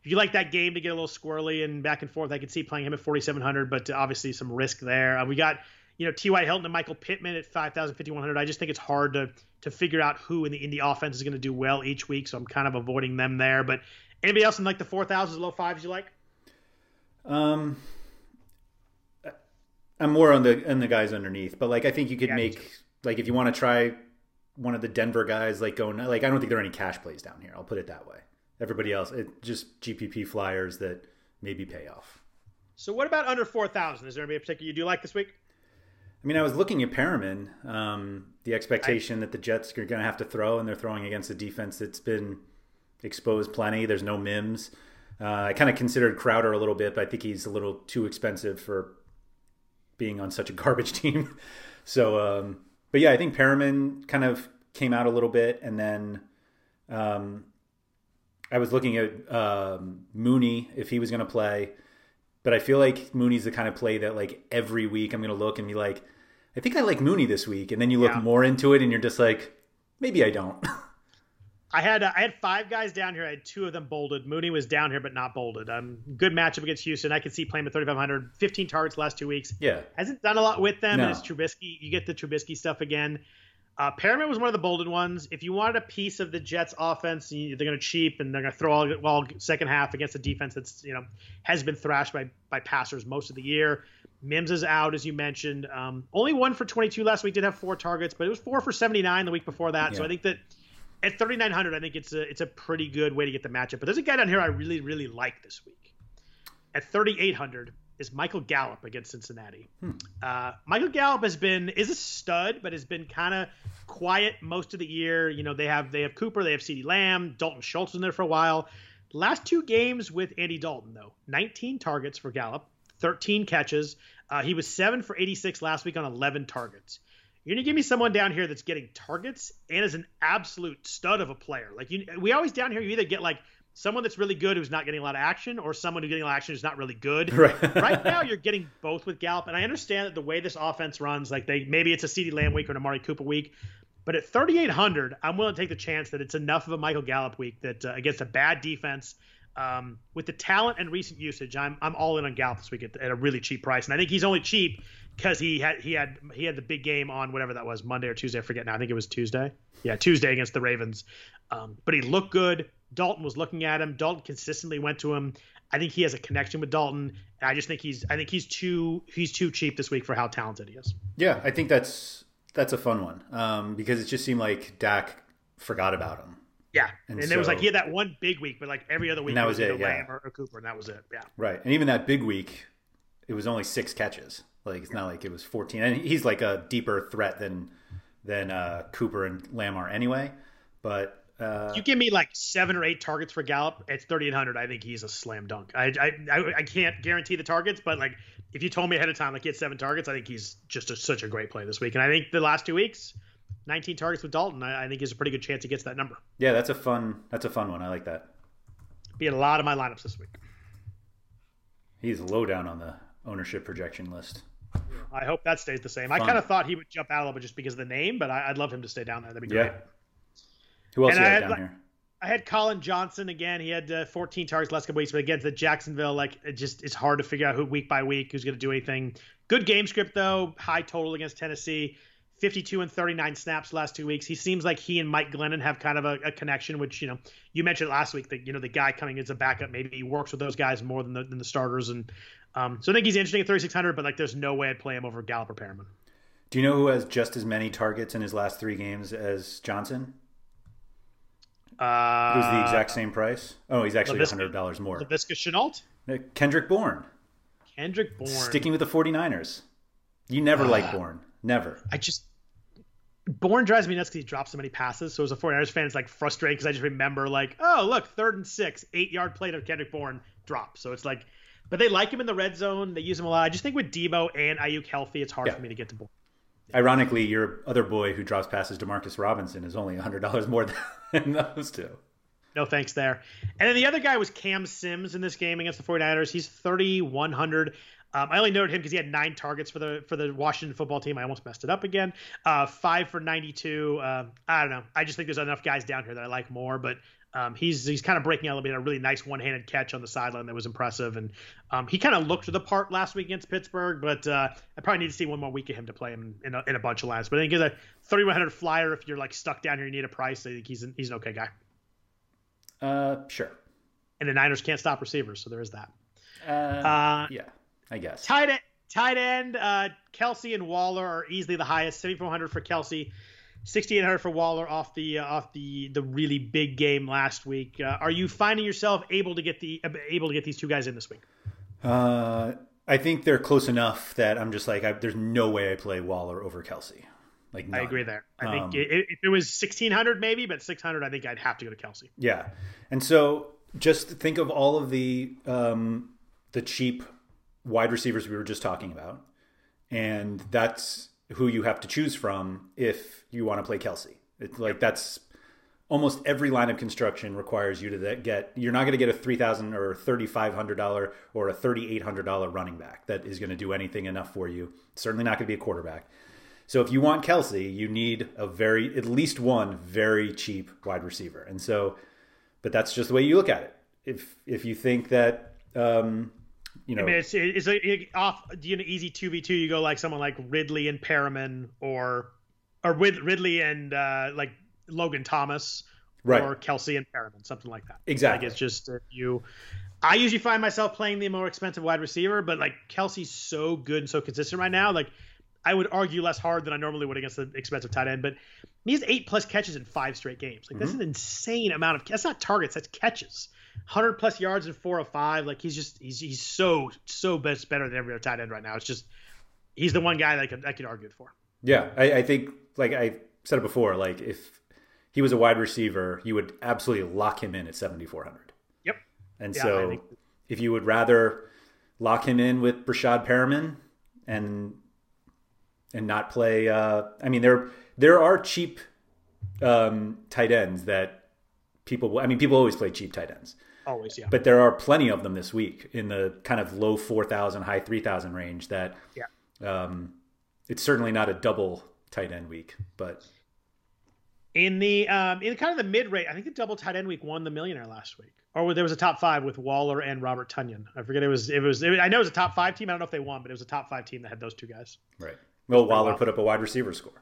if you like that game to get a little squirrely and back and forth, I could see playing him at 4,700, but obviously some risk there. Uh, we got, you know, T.Y. Hilton and Michael Pittman at 5,000, 5,100. I just think it's hard to to figure out who in the Indy offense is going to do well each week, so I'm kind of avoiding them there. But anybody else in like the 4,000s, low fives you like? Um, I'm more on the on the guys underneath, but like I think you could yeah, make like if you want to try one of the Denver guys, like going like I don't think there are any cash plays down here. I'll put it that way everybody else, it just GPP flyers that maybe pay off. So what about under four thousand? Is there anybody in particular you do like this week? I mean, I was looking at Perriman. Um, the expectation I, that the Jets are going to have to throw, and they're throwing against a defense that's been exposed plenty. There's no Mims. Uh, I kind of considered Crowder a little bit, but I think he's a little too expensive for being on such a garbage team. so, um, but yeah, I think Perriman kind of came out a little bit, and then um, I was looking at um, Mooney if he was going to play, but I feel like Mooney's the kind of play that like every week I'm going to look and be like, I think I like Mooney this week, and then you look yeah. more into it and you're just like, maybe I don't. I had uh, I had five guys down here. I had two of them bolded. Mooney was down here but not bolded. Um, good matchup against Houston. I could see playing with 3,500. 15 targets last two weeks. Yeah, hasn't done a lot with them. No. And it's Trubisky. You get the Trubisky stuff again. Uh, Perriman was one of the bolded ones. If you wanted a piece of the Jets' offense, they're going to cheap and they're going to throw all well second half against a defense that's you know has been thrashed by by passers most of the year. Mims is out as you mentioned. Um, only one for 22 last week. Did have four targets, but it was four for 79 the week before that. Yeah. So I think that at 3,900, I think it's a it's a pretty good way to get the matchup. But there's a guy down here I really really like this week. At 3,800, is Michael Gallup against Cincinnati. Hmm. Uh, Michael Gallup has been is a stud, but has been kind of quiet most of the year. You know, they have they have Cooper, they have CeeDee Lamb, Dalton Schultz was in there for a while. Last two games with Andy Dalton though, 19 targets for Gallup, 13 catches. Uh, he was seven for 86 last week on 11 targets. You're gonna give me someone down here that's getting targets and is an absolute stud of a player. Like you, we always down here, you either get like someone that's really good who's not getting a lot of action, or someone who's getting a lot of action who's not really good. Right. right now, you're getting both with Gallup, and I understand that the way this offense runs, like they maybe it's a CeeDee Lamb week or an Amari Cooper week, but at 3,800, I'm willing to take the chance that it's enough of a Michael Gallup week that uh, against a bad defense. Um, with the talent and recent usage, I'm I'm all in on Gallup this week at, at a really cheap price, and I think he's only cheap because he had he had he had the big game on whatever that was Monday or Tuesday. I forget now. I think it was Tuesday. Yeah, Tuesday against the Ravens. Um, but he looked good. Dalton was looking at him. Dalton consistently went to him. I think he has a connection with Dalton. I just think he's I think he's too he's too cheap this week for how talented he is. Yeah, I think that's that's a fun one um, because it just seemed like Dak forgot about him. Yeah, and, and so, it was like he had that one big week, but like every other week, that was, was it. Yeah, or, or, Cooper, and that was it. Yeah, right. And even that big week, it was only six catches. Like it's not like it was fourteen. And he's like a deeper threat than than uh, Cooper and Lamb are anyway. But uh, you give me like seven or eight targets for Gallup at 3,800. I think he's a slam dunk. I, I I can't guarantee the targets, but like if you told me ahead of time like he had seven targets, I think he's just a, such a great play this week. And I think the last two weeks, 19 targets with Dalton, I, I think is a pretty good chance he gets that number. Yeah, that's a fun that's a fun one. I like that. Be in a lot of my lineups this week. He's low down on the ownership projection list. I hope that stays the same. Fun. I kind of thought he would jump out a little bit just because of the name, but I, would love him to stay down there. That'd be great. Yeah. Who else and you had, down like, here? I had Collin Johnson again. He had uh, 14 targets last couple weeks, but against the Jacksonville, like it just it's hard to figure out who week by week who's going to do anything. Good game script though. High total against Tennessee. 52 and 39 snaps last two weeks. He seems like he and Mike Glennon have kind of a, a, connection, which you know you mentioned last week that you know the guy coming as a backup maybe he works with those guys more than the, than the starters, and um, so I think he's interesting at 3600, but like there's no way I'd play him over Gallup or Perriman. Do you know who has just as many targets in his last three games as Johnson? Uh, was the exact same price. Oh, he's actually hundred dollars more. Laviska Shenault, Uh, Kendrick Bourne, Kendrick Bourne. sticking with the 49ers. You never like Bourne. Never. I just Bourne drives me nuts because he drops so many passes. So as a 49ers fan, it's like frustrating because I just remember like, oh look, third and six, eight yard play to Kendrick Bourne drop. So it's like, but they like him in the red zone. They use him a lot. I just think with Deebo and Aiyuk healthy, it's hard Yeah. for me to get to Bourne. Ironically, your other boy who drops passes to Marcus Robinson is only hundred dollars more than those two. No thanks there. And then the other guy was Cam Sims in this game against the 49ers. He's 3,100. Um, I only noted him because he had nine targets for the for the Washington football team. I almost messed it up again. Uh, five for 92. Um I don't know. I just think there's enough guys down here that I like more. But um, he's he's kind of breaking out a little bit. A really nice one-handed catch on the sideline that was impressive. And um, he kind of looked the part last week against Pittsburgh. But uh, I probably need to see one more week of him to play him in a, in a bunch of lines. But I think he's a 3,100 flyer. If you're like stuck down here, you need a price. I think he's an, he's an okay guy. Uh, sure. And the Niners can't stop receivers, so there is that. Uh, Uh, yeah, I guess. tight end, tight end, uh, Kelce and Waller are easily the highest. Seventy four hundred for Kelce, sixty eight hundred for Waller off the uh, off the the really big game last week. Uh, are you finding yourself able to get the able to get these two guys in this week? Uh, I think they're close enough that I'm just like, I, there's no way I play Waller over Kelce. Like, I agree there. I Um, think i if it was sixteen hundred maybe, but six hundred, I think I'd have to go to Kelce. Yeah, and so just think of all of the um, the cheap wide receivers we were just talking about, and that's who you have to choose from if you want to play Kelce. It's like that's almost every line of construction requires you to get. You're not going to get a three thousand or thirty five hundred dollar or a thirty eight hundred dollar running back that is going to do anything enough for you. Certainly not going to be a quarterback. So if you want Kelce, you need a very at least one very cheap wide receiver. And so, but that's just the way you look at it. If if you think that um, you know, I mean, it's it's a, it, off. You know easy two v two? You go like someone like Ridley and Perriman, or or with Ridley and uh, like Logan Thomas, Right. or Kelce and Perriman, something like that. Exactly. Like it's just uh, you. I usually find myself playing the more expensive wide receiver, but like Kelce's so good and so consistent right now. Like I would argue less hard than I normally would against the expensive tight end, but he has eight plus catches in five straight games. Like that's Mm-hmm. an insane amount of. That's not targets. That's catches. 100 plus yards and four or five. Like he's just he's he's so so best better than every other tight end right now. It's just he's the one guy that I could I could argue it for. yeah, I, I think like I said it before, like if he was a wide receiver, you would absolutely lock him in at seventy four hundred. Yep. And Yeah, so, think- if you would rather lock him in with Breshad Perriman and and not play, uh, I mean, there there are cheap um, tight ends that people. I mean, people always play cheap tight ends, Always, yeah. but there are plenty of them this week in the kind of low four thousand, high three thousand range. That Yeah. um, it's certainly not a double tight end week, but in the um in kind of the mid rate, I think the double tight end week won the millionaire last week. Or there was a top five with Waller and Robert Tonyan. I forget it was it was I know it was a top five team. I don't know if they won, but it was a top five team that had those two guys. right. Well, Waller put up a wide receiver score.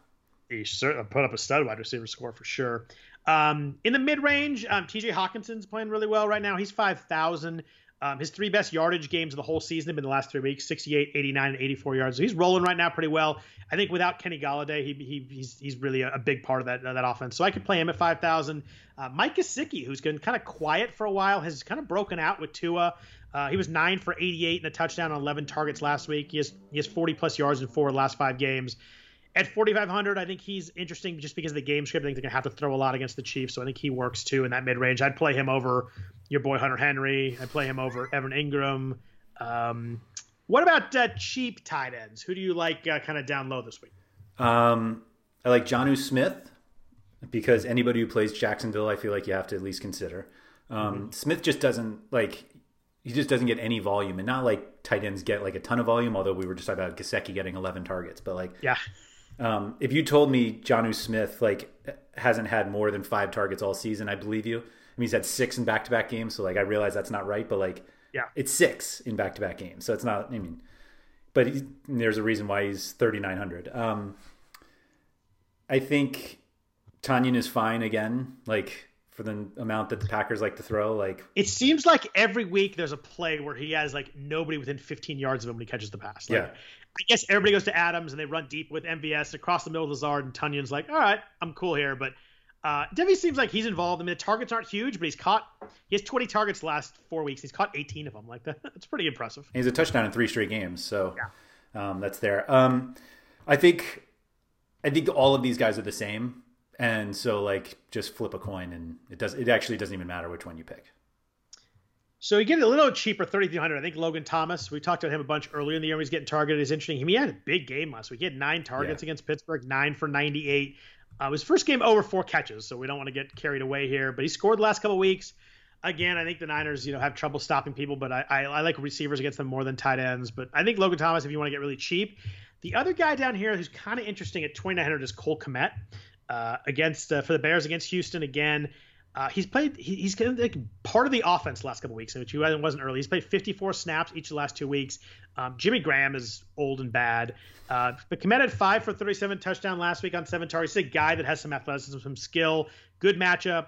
He certainly put up a stud wide receiver score for sure. Um, in the mid range, um, TJ Hockenson's playing really well right now. He's 5,000. Um, his three best yardage games of the whole season have been the last three weeks 68, 89, and 84 yards. So he's rolling right now pretty well. I think without Kenny Golladay, he, he, he's, he's really a, a big part of that, that offense. So I could play him at 5,000. Uh, Mike Gesicki, who's been kind of quiet for a while, has kind of broken out with Tua. Uh, he was nine for 88 and a touchdown on 11 targets last week. He has, he has 40 plus yards in four of the last five games. At 4,500, I think he's interesting just because of the game script. I think they're going to have to throw a lot against the Chiefs, so I think he works too in that mid range. I'd play him over your boy Hunter Henry. I'd play him over Evan Engram. Um, what about uh, cheap tight ends? Who do you like uh, kind of down low this week? Um, I like Jonnu Smith because anybody who plays Jacksonville, I feel like you have to at least consider. Um, Smith just doesn't like he just doesn't get any volume, and not like tight ends get like a ton of volume. Although we were just talking about Gesicki getting 11 targets, but like Yeah. Um, if you told me Jonnu Smith like hasn't had more than five targets all season, I believe you. I mean, he's had six in back-to-back games, so like I realize that's not right, but like Yeah. it's six in back-to-back games, so it's not. I mean, but he, there's a reason why he's 3,900. Um, I think Tonyan is fine again. Like for the amount that the Packers like to throw. Like it seems like every week there's a play where he has like nobody within 15 yards of him when he catches the pass. Like, yeah. I guess everybody goes to Adams and they run deep with MVS across the middle of Lazard and Tonyan's like, all right, I'm cool here. But uh, Debbie seems like he's involved. I mean, the targets aren't huge, but he's caught. He has 20 targets last four weeks. He's caught 18 of them. Like that, that's pretty impressive. he's a touchdown in three straight games, so yeah. um, that's there. Um, I think, I think all of these guys are the same, and so like just flip a coin, and it does. It actually doesn't even matter which one you pick. So you get a little cheaper, 3,300. I think Logan Thomas, we talked about him a bunch earlier in the year. He's getting targeted. Is interesting. He had a big game last week. He had nine targets yeah. against Pittsburgh, nine for 98. Uh, his first game over four catches, so we don't want to get carried away here. But he scored the last couple weeks. Again, I think the Niners, you know, have trouble stopping people, but I, I, I like receivers against them more than tight ends. But I think Logan Thomas, if you want to get really cheap, the other guy down here who's kind of interesting at 2,900 is Cole Kmet uh, against uh, for the Bears against Houston again. Uh, he's played. He, he's like part of the offense last couple weeks, which he wasn't early. He's played 54 snaps each of the last two weeks. Um, Jimmy Graham is old and bad, uh, but committed five for 37 touchdown last week on seven targets. He's a guy that has some athleticism, some skill, good matchup.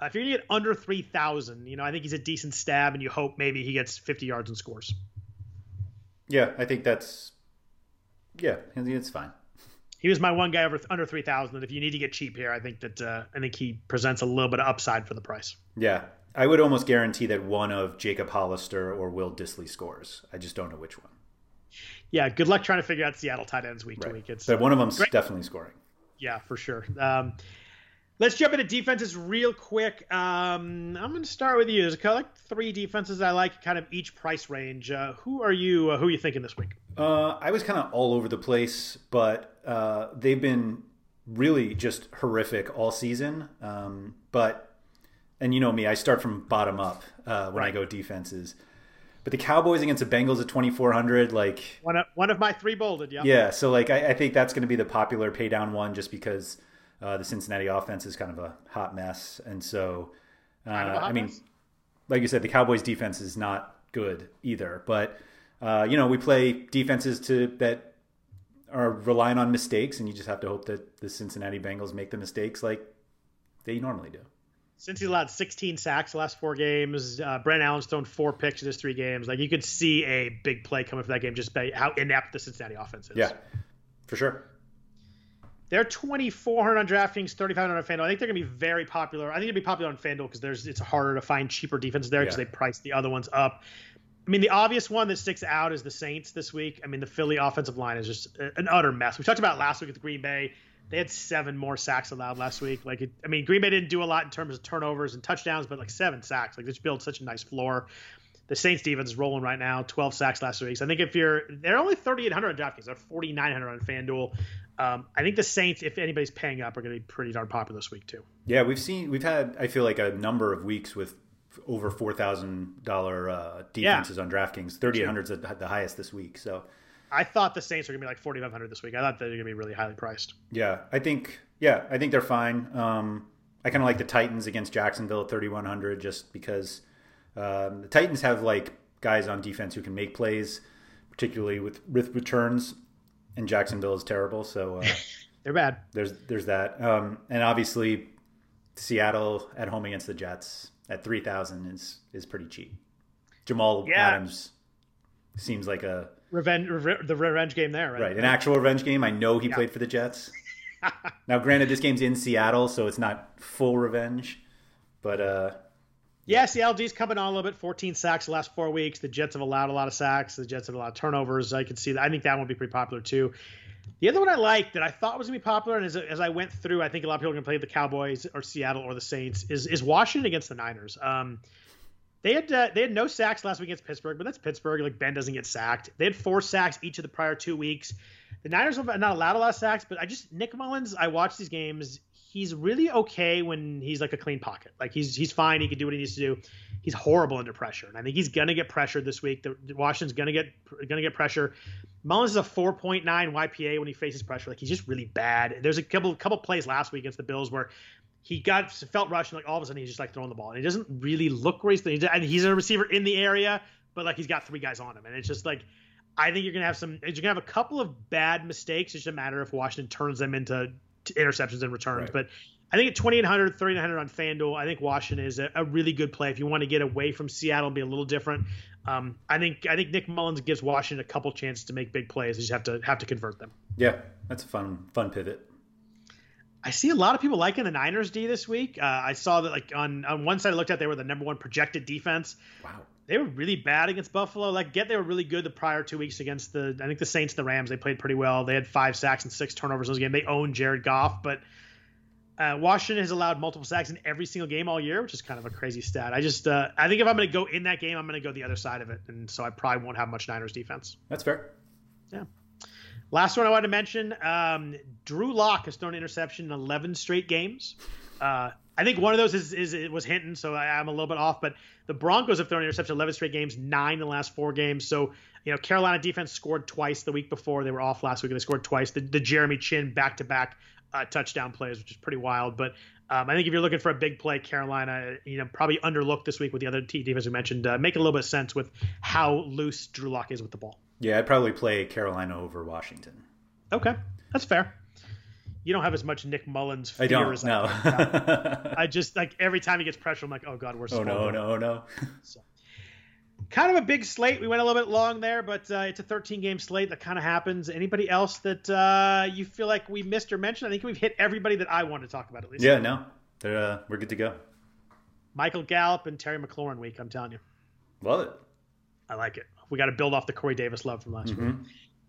Uh, if you're gonna get under 3,000, you know I think he's a decent stab, and you hope maybe he gets 50 yards and scores. Yeah, I think that's yeah, it's fine he was my one guy over under three thousand. And if you need to get cheap here, I think that uh, I think he presents a little bit of upside for the price. Yeah, I would almost guarantee that one of Jacob Hollister or Will Dissly scores. I just don't know which one. Yeah, good luck trying to figure out Seattle tight ends week right. to week. It's but one of them's great. definitely scoring. Yeah, for sure. Um, let's jump into defenses real quick. Um, I'm going to start with you. There's like three defenses I like, kind of each price range. Uh, who are you? Uh, who are you thinking this week? Uh, I was kind of all over the place, but uh, they've been really just horrific all season. Um, but and you know me, I start from bottom up uh, when right. I go defenses. But the Cowboys against the Bengals at twenty four hundred, like one of one of my three bolded, yeah. Yeah, so like I, I think that's going to be the popular pay down one, just because uh, the Cincinnati offense is kind of a hot mess, and so uh, I mean, mess? like you said, the Cowboys defense is not good either, but uh, you know, we play defenses to that are relying on mistakes, and you just have to hope that the Cincinnati Bengals make the mistakes like they normally do. Since he allowed 16 sacks the last four games, uh, Brent Allen's thrown four picks in his three games. Like you could see a big play coming for that game just by how inept the Cincinnati offense is. Yeah, for sure. They're 2,400 on DraftKings, 3,500 on FanDuel. I think they're going to be very popular. I think it'll be popular on FanDuel because there's it's harder to find cheaper defenses there because yeah. they price the other ones up. I mean, the obvious one that sticks out is the Saints this week. I mean, the Philly offensive line is just an utter mess. We talked about last week with Green Bay. They had seven more sacks allowed last week. Like, it, I mean, Green Bay didn't do a lot in terms of turnovers and touchdowns, but like seven sacks. Like, this builds such a nice floor. The Saints defense is rolling right now. 12 sacks last week. So I think if you're, they're only 3,800 on DraftKings. They're 4,900 on FanDuel. Um, I think the Saints, if anybody's paying up, are going to be pretty darn popular this week too. Yeah, we've seen, we've had, I feel like a number of weeks with over four thousand uh, dollar defenses yeah. on DraftKings. Thirty eight hundred is the highest this week. So I thought the Saints were gonna be like forty five hundred this week. I thought they were gonna be really highly priced. Yeah, I think yeah, I think they're fine. Um, I kind of like the Titans against Jacksonville at thirty one hundred just because um, the Titans have like guys on defense who can make plays, particularly with with returns, and Jacksonville is terrible. So uh, they're bad. There's there's that, um, and obviously Seattle at home against the Jets at three thousand is is pretty cheap. Jamal yeah. Adams seems like a revenge re- the revenge game there, right? Right, an actual revenge game. I know he yeah. played for the Jets. now, granted, this game's in Seattle, so it's not full revenge, but uh, yeah, Seattle's coming on a little bit. 14 sacks the last four weeks. The Jets have allowed a lot of sacks. The Jets have a lot of turnovers. I can see that. I think that one will be pretty popular too. The other one I liked that I thought was gonna be popular, and as, as I went through, I think a lot of people are gonna play the Cowboys or Seattle or the Saints. Is is Washington against the Niners? Um, they had uh, they had no sacks last week against Pittsburgh, but that's Pittsburgh. Like Ben doesn't get sacked. They had four sacks each of the prior two weeks. The Niners have not allowed a lot of sacks, but I just Nick Mullens. I watch these games he's really okay when he's like a clean pocket. Like he's he's fine. He can do what he needs to do. He's horrible under pressure, and I think he's gonna get pressured this week. The, Washington's gonna get gonna get pressure. Mullens is a 4.9 YPA when he faces pressure. Like he's just really bad. There's a couple couple plays last week against the Bills where he got felt rushed and like all of a sudden he's just like throwing the ball and he doesn't really look great. And he's a receiver in the area, but like he's got three guys on him, and it's just like. I think you're gonna have some. You're gonna have a couple of bad mistakes. It's just a matter if Washington turns them into interceptions and returns. Right. But I think at 2,800, 3,900 on FanDuel, I think Washington is a, a, really good play if you want to get away from Seattle and be a little different. Um, I think I think Nick Mullens gives Washington a couple chances to make big plays. You just have to have to convert them. Yeah, that's a fun fun pivot. I see a lot of people liking the Niners D this week. Uh, I saw that like on on one side I looked at they were the number one projected defense. Wow. They were really bad against Buffalo. Like get they were really good the prior two weeks against the I think the Saints, the Rams. They played pretty well. They had five sacks and six turnovers in those games. They owned Jared Goff, but uh, Washington has allowed multiple sacks in every single game all year, which is kind of a crazy stat. I just, uh, I think if I'm going to go in that game, I'm going to go the other side of it, and so I probably won't have much Niners defense. That's fair. Yeah. Last one I wanted to mention: um, Drew Lock has thrown an interception in 11 straight games. Uh, I think one of those is, is it was Hinton, so I, am a little bit off. But the Broncos have thrown an interception 11 straight games, nine in the last four games. So you know, Carolina defense scored twice the week before. They were off last week, and they scored twice. The, the Jeremy Chinn back to back touchdown plays, which is pretty wild. But um, I think if you're looking for a big play, Carolina, you know, probably underlooked this week with the other T defense we mentioned, uh, make a little bit of sense with how loose Drew Lock is with the ball. Yeah, I'd probably play Carolina over Washington. Okay, that's fair. You don't have as much Nick Mullens fear I don't, as no. I, I just like every time he gets pressure, I'm like, oh god, we're oh no, no, no. So, kind of a big slate. We went a little bit long there, but uh, it's a 13 game slate that kind of happens. Anybody else that uh, you feel like we missed or mentioned? I think we've hit everybody that I wanted to talk about at least. Yeah, no, uh, we're good to go. Michael Gallup and Terry McLaurin week. I'm telling you, love it. I like it. We got to build off the Corey Davis love from last mm-hmm. week.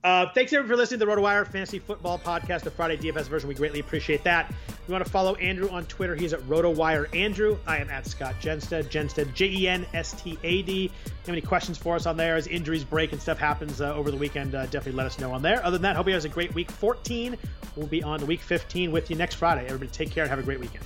Uh, thanks everyone for listening to the RotoWire Fantasy Football Podcast, the Friday DFS version. We greatly appreciate that. If You want to follow Andrew on Twitter? He's at RotoWire Andrew. I am at Scott Jenstad. Jenstad, J E N S T A D. Have any questions for us on there as injuries break and stuff happens uh, over the weekend? Uh, definitely let us know on there. Other than that, hope you guys have a great week 14. We'll be on week 15 with you next Friday. Everybody, take care and have a great weekend.